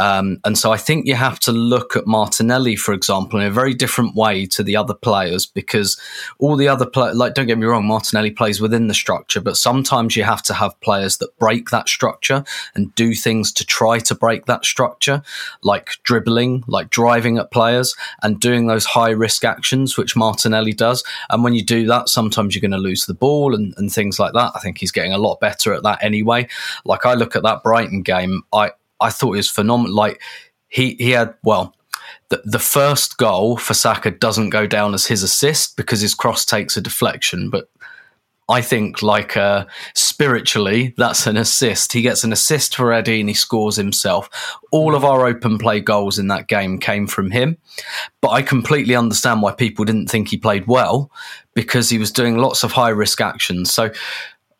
Um, and so I think you have to look at Martinelli, for example, in a very different way to the other players because all the other players, like, don't get me wrong, Martinelli plays within the structure, but sometimes you have to have players that break that structure and do things to try to break that structure, like dribbling, like driving at players and doing those high risk actions, which Martinelli does. And when you do that, sometimes you're going to lose the ball and, and things like that. I think he's getting a lot better at that anyway. Like, I look at that Brighton game, I, I thought it was phenomenal. Like he he had well, the the first goal for Saka doesn't go down as his assist because his cross takes a deflection, but I think like uh, spiritually that's an assist. He gets an assist for Eddie and he scores himself. All of our open play goals in that game came from him, but I completely understand why people didn't think he played well because he was doing lots of high risk actions. So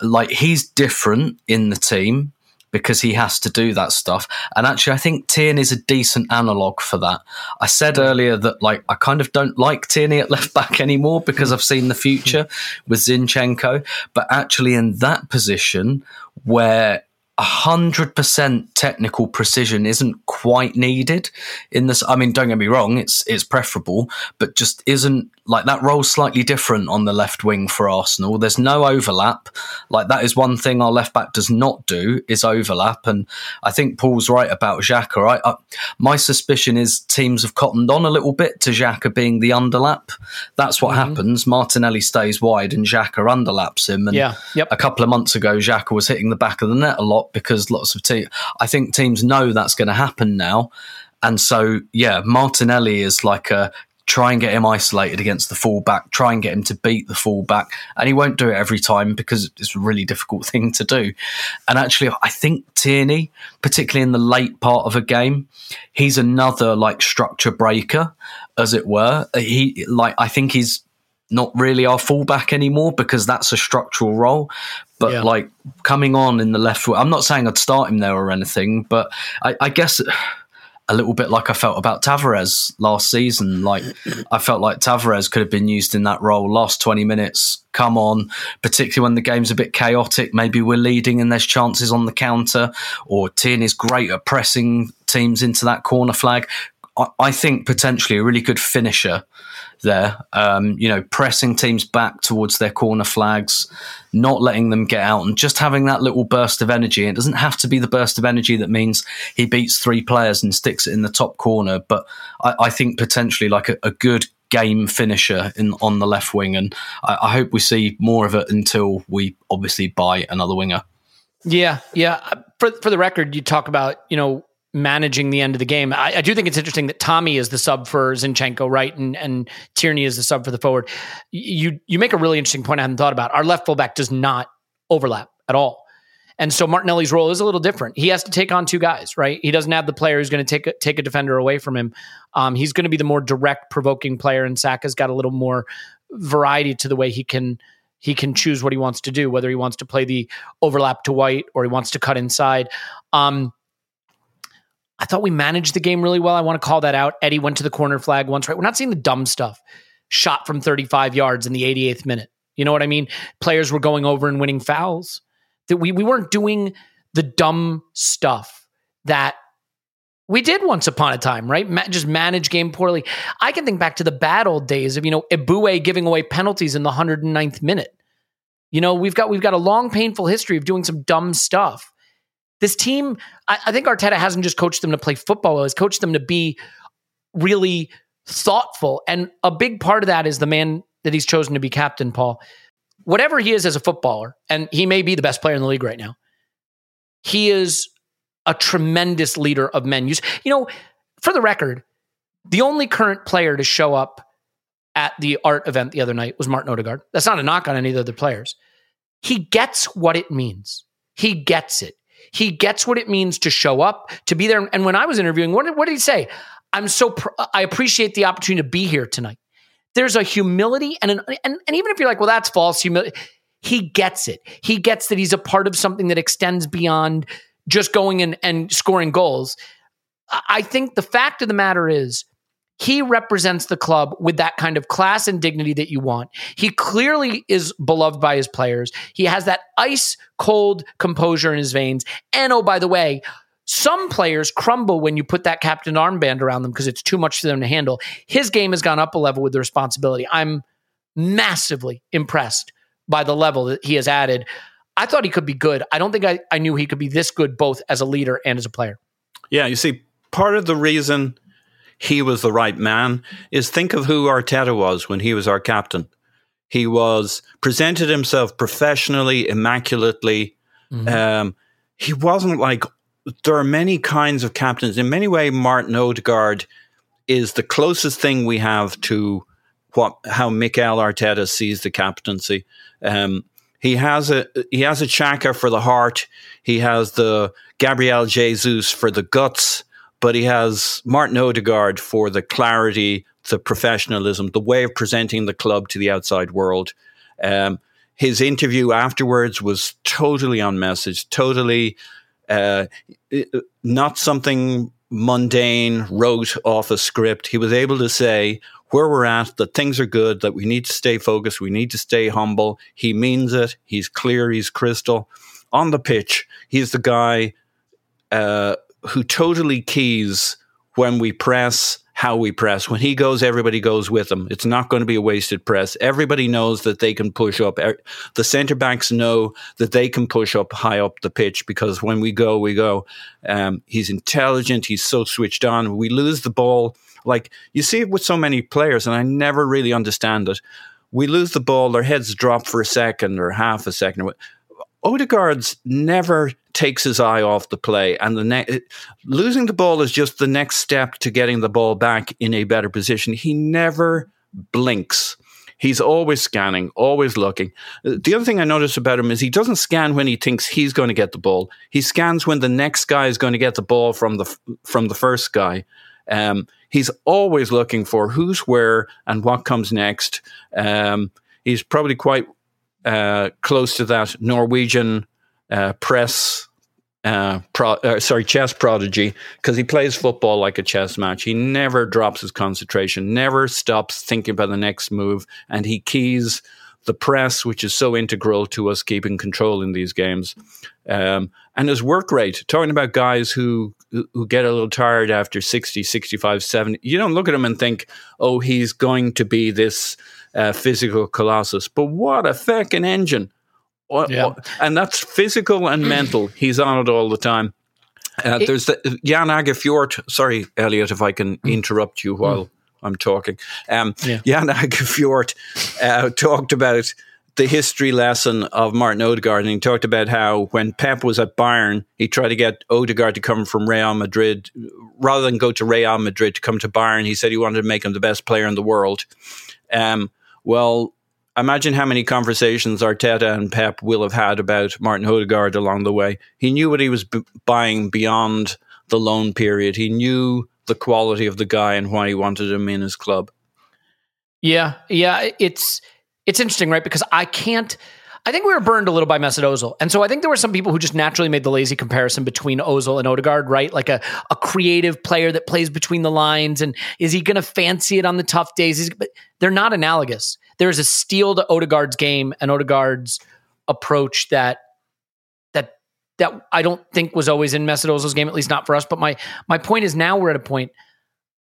like he's different in the team because he has to do that stuff. And actually, I think Tierney is a decent analog for that. I said earlier that like I kind of don't like Tierney at left back anymore because I've seen the future hmm. with Zinchenko. But actually, in that position where 100% technical precision isn't quite needed in this i mean don't get me wrong it's it's preferable but just isn't like that role's slightly different on the left wing for arsenal there's no overlap like that is one thing our left back does not do is overlap and i think paul's right about Xhaka I, I, my suspicion is teams have cottoned on a little bit to Xhaka being the underlap that's what mm-hmm. happens martinelli stays wide and Xhaka underlaps him and yeah. yep. a couple of months ago Xhaka was hitting the back of the net a lot because lots of teams, I think teams know that's going to happen now. And so, yeah, Martinelli is like a try and get him isolated against the fullback, try and get him to beat the fullback. And he won't do it every time because it's a really difficult thing to do. And actually, I think Tierney, particularly in the late part of a game, he's another like structure breaker, as it were. He like I think he's not really our fullback anymore because that's a structural role. But yeah. like coming on in the left foot, I'm not saying I'd start him there or anything, but I, I guess a little bit like I felt about Tavares last season. Like I felt like Tavares could have been used in that role last 20 minutes. Come on, particularly when the game's a bit chaotic. Maybe we're leading and there's chances on the counter, or Tierney's great at pressing teams into that corner flag. I, I think potentially a really good finisher there. Um, you know, pressing teams back towards their corner flags, not letting them get out, and just having that little burst of energy. It doesn't have to be the burst of energy that means he beats three players and sticks it in the top corner, but I, I think potentially like a, a, good game finisher in on the left wing, and I, I hope we see more of it until we obviously buy another winger. Yeah, yeah. For for the record, you talk about you know managing the end of the game. I, I, do think it's interesting that Tommy is the sub for Zinchenko, right, and and Tierney is the sub for the forward. You you make a really interesting point I hadn't thought about. Our left fullback does not overlap at all. And so Martinelli's role is a little different. He has to take on two guys, right? He doesn't have the player who's going to take a, take a defender away from him. Um, he's going to be the more direct, provoking player, and Saka's got a little more variety to the way he can he can choose what he wants to do, whether he wants to play the overlap to White or he wants to cut inside. Um, I thought we managed the game really well. I want to call that out. Eddie went to the corner flag once, right? We're not seeing the dumb stuff. Shot from 35 yards in the 88th minute. You know what I mean? Players were going over and winning fouls. That we we weren't doing the dumb stuff that we did once upon a time, right? Ma- just manage game poorly. I can think back to the bad old days of you know Eboué giving away penalties in the 109th minute. You know we've got we've got a long painful history of doing some dumb stuff. This team, I, I think Arteta hasn't just coached them to play football, he's coached them to be really thoughtful. And a big part of that is the man that he's chosen to be captain, Paul. Whatever he is as a footballer, and he may be the best player in the league right now, he is a tremendous leader of men. You know, for the record, the only current player to show up at the art event the other night was Martin Odegaard. That's not a knock on any of the other players. He gets what it means. He gets it. He gets what it means to show up, to be there. And when I was interviewing, what did, what did he say? I'm so, pr- I appreciate the opportunity to be here tonight. There's a humility and an, and, and even if you're like, well, that's false humility, he gets it. He gets that he's a part of something that extends beyond just going and, and scoring goals. I think the fact of the matter is, he represents the club with that kind of class and dignity that you want. He clearly is beloved by his players. He has that ice cold composure in his veins. And oh, by the way, some players crumble when you put that captain armband around them because it's too much for them to handle. His game has gone up a level with the responsibility. I'm massively impressed by the level that he has added. I thought he could be good. I don't think I, I knew he could be this good both as a leader and as a player. Yeah, you see, part of the reason he was the right man is think of who Arteta was when he was our captain. He was presented himself professionally, immaculately. Mm-hmm. Um, he wasn't like there are many kinds of captains. In many ways, Martin Odegaard is the closest thing we have to what how Mikel Arteta sees the captaincy. Um, he has a he has a Xhaka for the heart. He has the Gabriel Jesus for the guts but he has Martin Odegaard for the clarity, the professionalism, the way of presenting the club to the outside world. Um, his interview afterwards was totally on message, totally uh, not something mundane, wrote off a script. He was able to say where we're at, that things are good, that we need to stay focused, we need to stay humble. He means it. He's clear, he's crystal. On the pitch, he's the guy uh, who totally keys when we press, how we press. When he goes, everybody goes with him. It's not going to be a wasted press. Everybody knows that they can push up. Er, the centre backs know that they can push up high up the pitch because when we go, we go. Um, he's intelligent. He's so switched on. We lose the ball. Like you see it with so many players, and I never really understand it. We lose the ball, their heads drop for a second or half a second. Odegaard's never takes his eye off the play, and the ne- losing the ball is just the next step to getting the ball back in a better position. He never blinks. He's always scanning, always looking. The other thing I notice about him is he doesn't scan when he thinks he's going to get the ball. He scans when the next guy is going to get the ball from the from the first guy. Um, he's always looking for who's where and what comes next. Um, he's probably quite uh, close to that Norwegian uh, press. Uh, pro, uh, sorry, chess prodigy because he plays football like a chess match. He never drops his concentration, never stops thinking about the next move, and he keys the press, which is so integral to us keeping control in these games. Um, and his work rate, talking about guys who, who get a little tired after 60, 65, 70, you don't look at him and think, oh, he's going to be this uh, physical colossus. But what a fucking engine! Yeah. And that's physical and mental. He's on it all the time. Uh, it, there's the, Jan Åge Fjørtoft. Sorry, Elliot, if I can mm. interrupt you while mm. I'm talking. Um, yeah. Jan Åge Fjørtoft uh, talked about the history lesson of Martin Odegaard, and he talked about how when Pep was at Bayern, he tried to get Odegaard to come from Real Madrid rather than go to Real Madrid to come to Bayern. He said he wanted to make him the best player in the world. Um, well, imagine how many conversations Arteta and Pep will have had about Martin Odegaard along the way. He knew what he was b- buying beyond the loan period. He knew the quality of the guy and why he wanted him in his club. Yeah, yeah, it's it's interesting, right? Because I can't. I think we were burned a little by Mesut Ozil, and so I think there were some people who just naturally made the lazy comparison between Ozil and Odegaard, right? Like a a creative player that plays between the lines, and is he going to fancy it on the tough days? He's, but they're not analogous there's a steal to Odegaard's game and Odegaard's approach that that that I don't think was always in Mesut game, at least not for us. But my my point is now we're at a point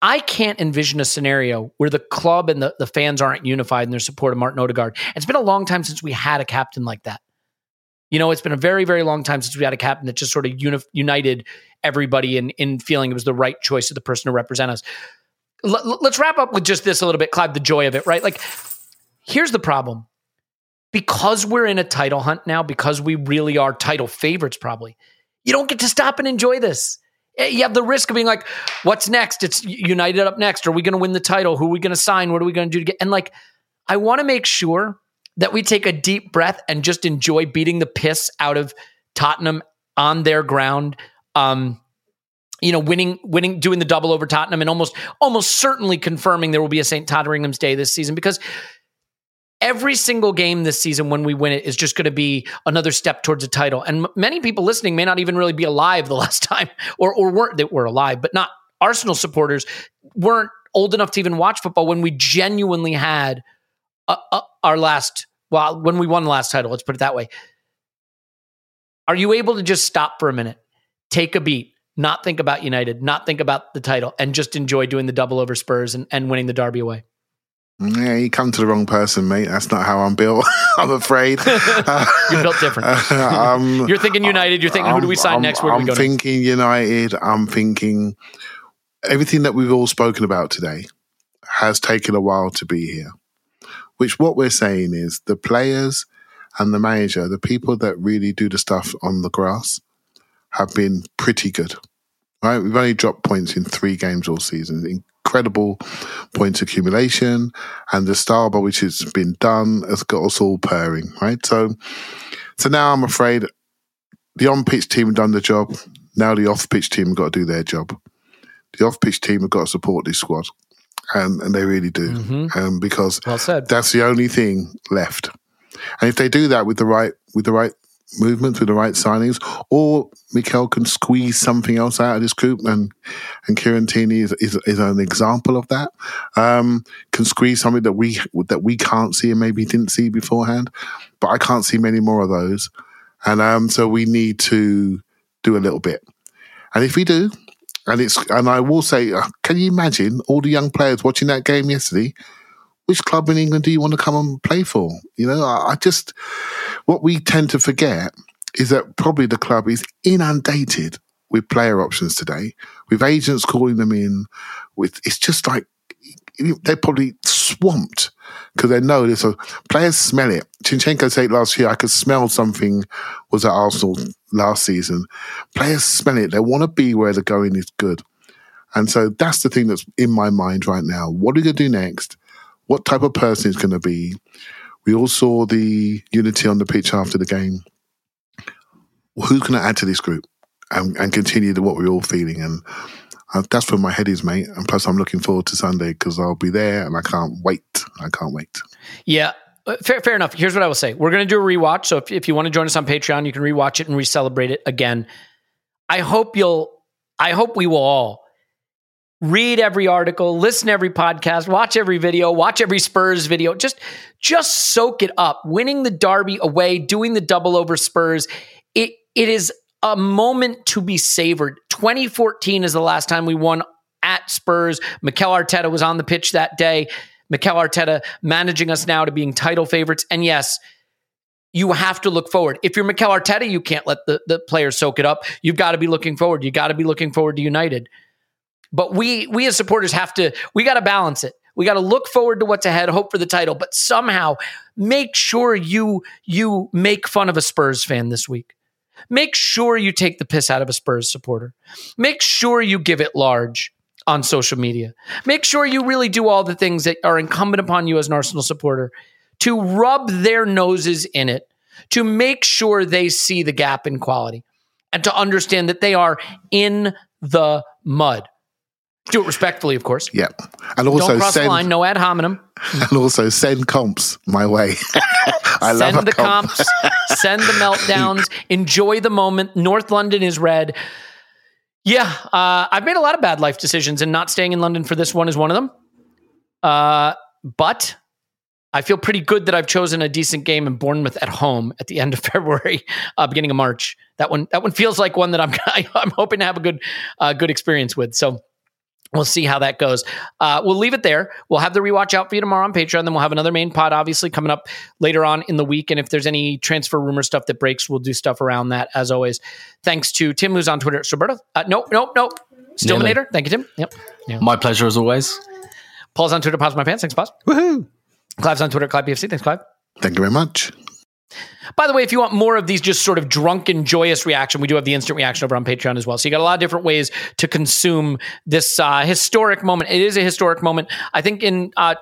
I can't envision a scenario where the club and the, the fans aren't unified in their support of Martin Odegaard. It's been a long time since we had a captain like that. You know, it's been a very, very long time since we had a captain that just sort of uni- united everybody in, in feeling it was the right choice of the person to represent us. L- let's wrap up with just this a little bit, Clive, the joy of it, right? Like, Here's the problem. Because we're in a title hunt now, because we really are title favorites, probably, you don't get to stop and enjoy this. Eh, you have the risk of being like, what's next? It's United up next. Are we going to win the title? Who are we going to sign? What are we going to do to get? And like, I want to make sure that we take a deep breath and just enjoy beating the piss out of Tottenham on their ground. Um, you know, winning, winning, doing the double over Tottenham, and almost, almost certainly confirming there will be a St. Totteringham's Day this season because every single game this season when we win it is just going to be another step towards a title. And m- many people listening may not even really be alive the last time, or or weren't that were alive, but not Arsenal supporters weren't old enough to even watch football when we genuinely had a, a, our last. Well, when we won the last title, let's put it that way. Are you able to just stop for a minute, take a beat, not think about United, not think about the title, and just enjoy doing the double over Spurs and, and winning the Derby away? Yeah, you come to the wrong person, mate. That's not how I'm built. I'm afraid. you're built different. um, you're thinking United. You're thinking, who do we sign I'm, next? Where I'm we go thinking next? United. I'm thinking everything that we've all spoken about today has taken a while to be here. Which what we're saying is the players and the manager, the people that really do the stuff on the grass, have been pretty good. Right, we've only dropped points in three games all season incredible points accumulation, and the style by which it's been done has got us all purring, right? So, so now I'm afraid the on pitch team have done the job. Now the off pitch team have got to do their job. The off pitch team have got to support this squad, and and they really do, mm-hmm. um, because well that's the only thing left. And if they do that with the right with the right movements, with the right signings, or Mikel can squeeze something else out of this group, and and Kieran Tierney is, is, is an example of that. Um, can squeeze something that we that we can't see and maybe didn't see beforehand, but I can't see many more of those, and um, so we need to do a little bit. And if we do, and it's and I will say, uh, can you imagine all the young players watching that game yesterday? Which club in England do you want to come and play for? You know, I, I just what we tend to forget is that probably the club is inundated with player options today, with agents calling them in. With it's just like they're probably swamped because they know this. Players smell it. Zinchenko said last year, I could smell something was at Arsenal last season. Players smell it. They want to be where the going is good. And so that's the thing that's in my mind right now. What are we going to do next? What type of person is going to be? We all saw the unity on the pitch after the game. Who's going to add to this group and, and continue to what we're all feeling? And uh, that's where my head is, mate. And plus, I'm looking forward to Sunday because I'll be there and I can't wait. I can't wait. Yeah. uh, Fair, fair enough. Here's what I will say. We're going to do a rewatch. So if, if you want to join us on Patreon, you can rewatch it and re-celebrate it again. I hope you'll, I hope we will all read every article, listen to every podcast, watch every video, watch every Spurs video. Just, just soak it up. Winning the Derby away, doing the double over Spurs. It, it is a moment to be savored. 2014 is the last time we won at Spurs. Mikel Arteta was on the pitch that day. Mikel Arteta managing us now to being title favorites. And yes, you have to look forward. If you're Mikel Arteta, you can't let the, the players soak it up. You've got to be looking forward. You got to be looking forward to United. But we we as supporters have to we got to balance it. We got to look forward to what's ahead, hope for the title, but somehow make sure you you make fun of a Spurs fan this week. Make sure you take the piss out of a Spurs supporter. Make sure you give it large on social media. Make sure you really do all the things that are incumbent upon you as an Arsenal supporter to rub their noses in it, to make sure they see the gap in quality, and to understand that they are in the mud. Do it respectfully, of course. Yeah. And also Don't cross send the line, no ad hominem. and also send comps my way. I love send a the comp. comps, send the meltdowns, enjoy the moment. North London is red. Yeah, uh, I've made a lot of bad life decisions, and not staying in London for this one is one of them. Uh, but I feel pretty good that I've chosen a decent game in Bournemouth at home at the end of February, uh, beginning of March. That one, that one feels like one that I'm I'm hoping to have a good uh, good experience with. So We'll see how that goes. Uh, we'll leave it there. We'll have the rewatch out for you tomorrow on Patreon. Then we'll have another main pod, obviously, coming up later on in the week. And if there's any transfer rumor stuff that breaks, we'll do stuff around that as always. Thanks to Tim, who's on Twitter. Roberto. Uh, nope, nope, nope. Stillmanator. Thank you, Tim. Yep. Yeah. My pleasure as always. Paul's on Twitter. Pause my pants. Thanks, Pause. Woohoo. Clive's on Twitter. Clive PFC. Thanks, Clive. Thank you very much. By the way, if you want more of these just sort of drunken, joyous reaction, we do have the instant reaction over on Patreon as well. So you got a lot of different ways to consume this uh, historic moment. It is a historic moment. I think in uh,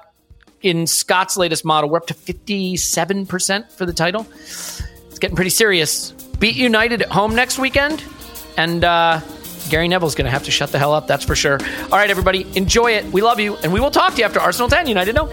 in Scott's latest model, we're up to fifty seven percent for the title. It's getting pretty serious. Beat United at home next weekend, and uh, Gary Neville's going to have to shut the hell up. That's for sure. All right, everybody, enjoy it. We love you, and we will talk to you after Arsenal ten. United no.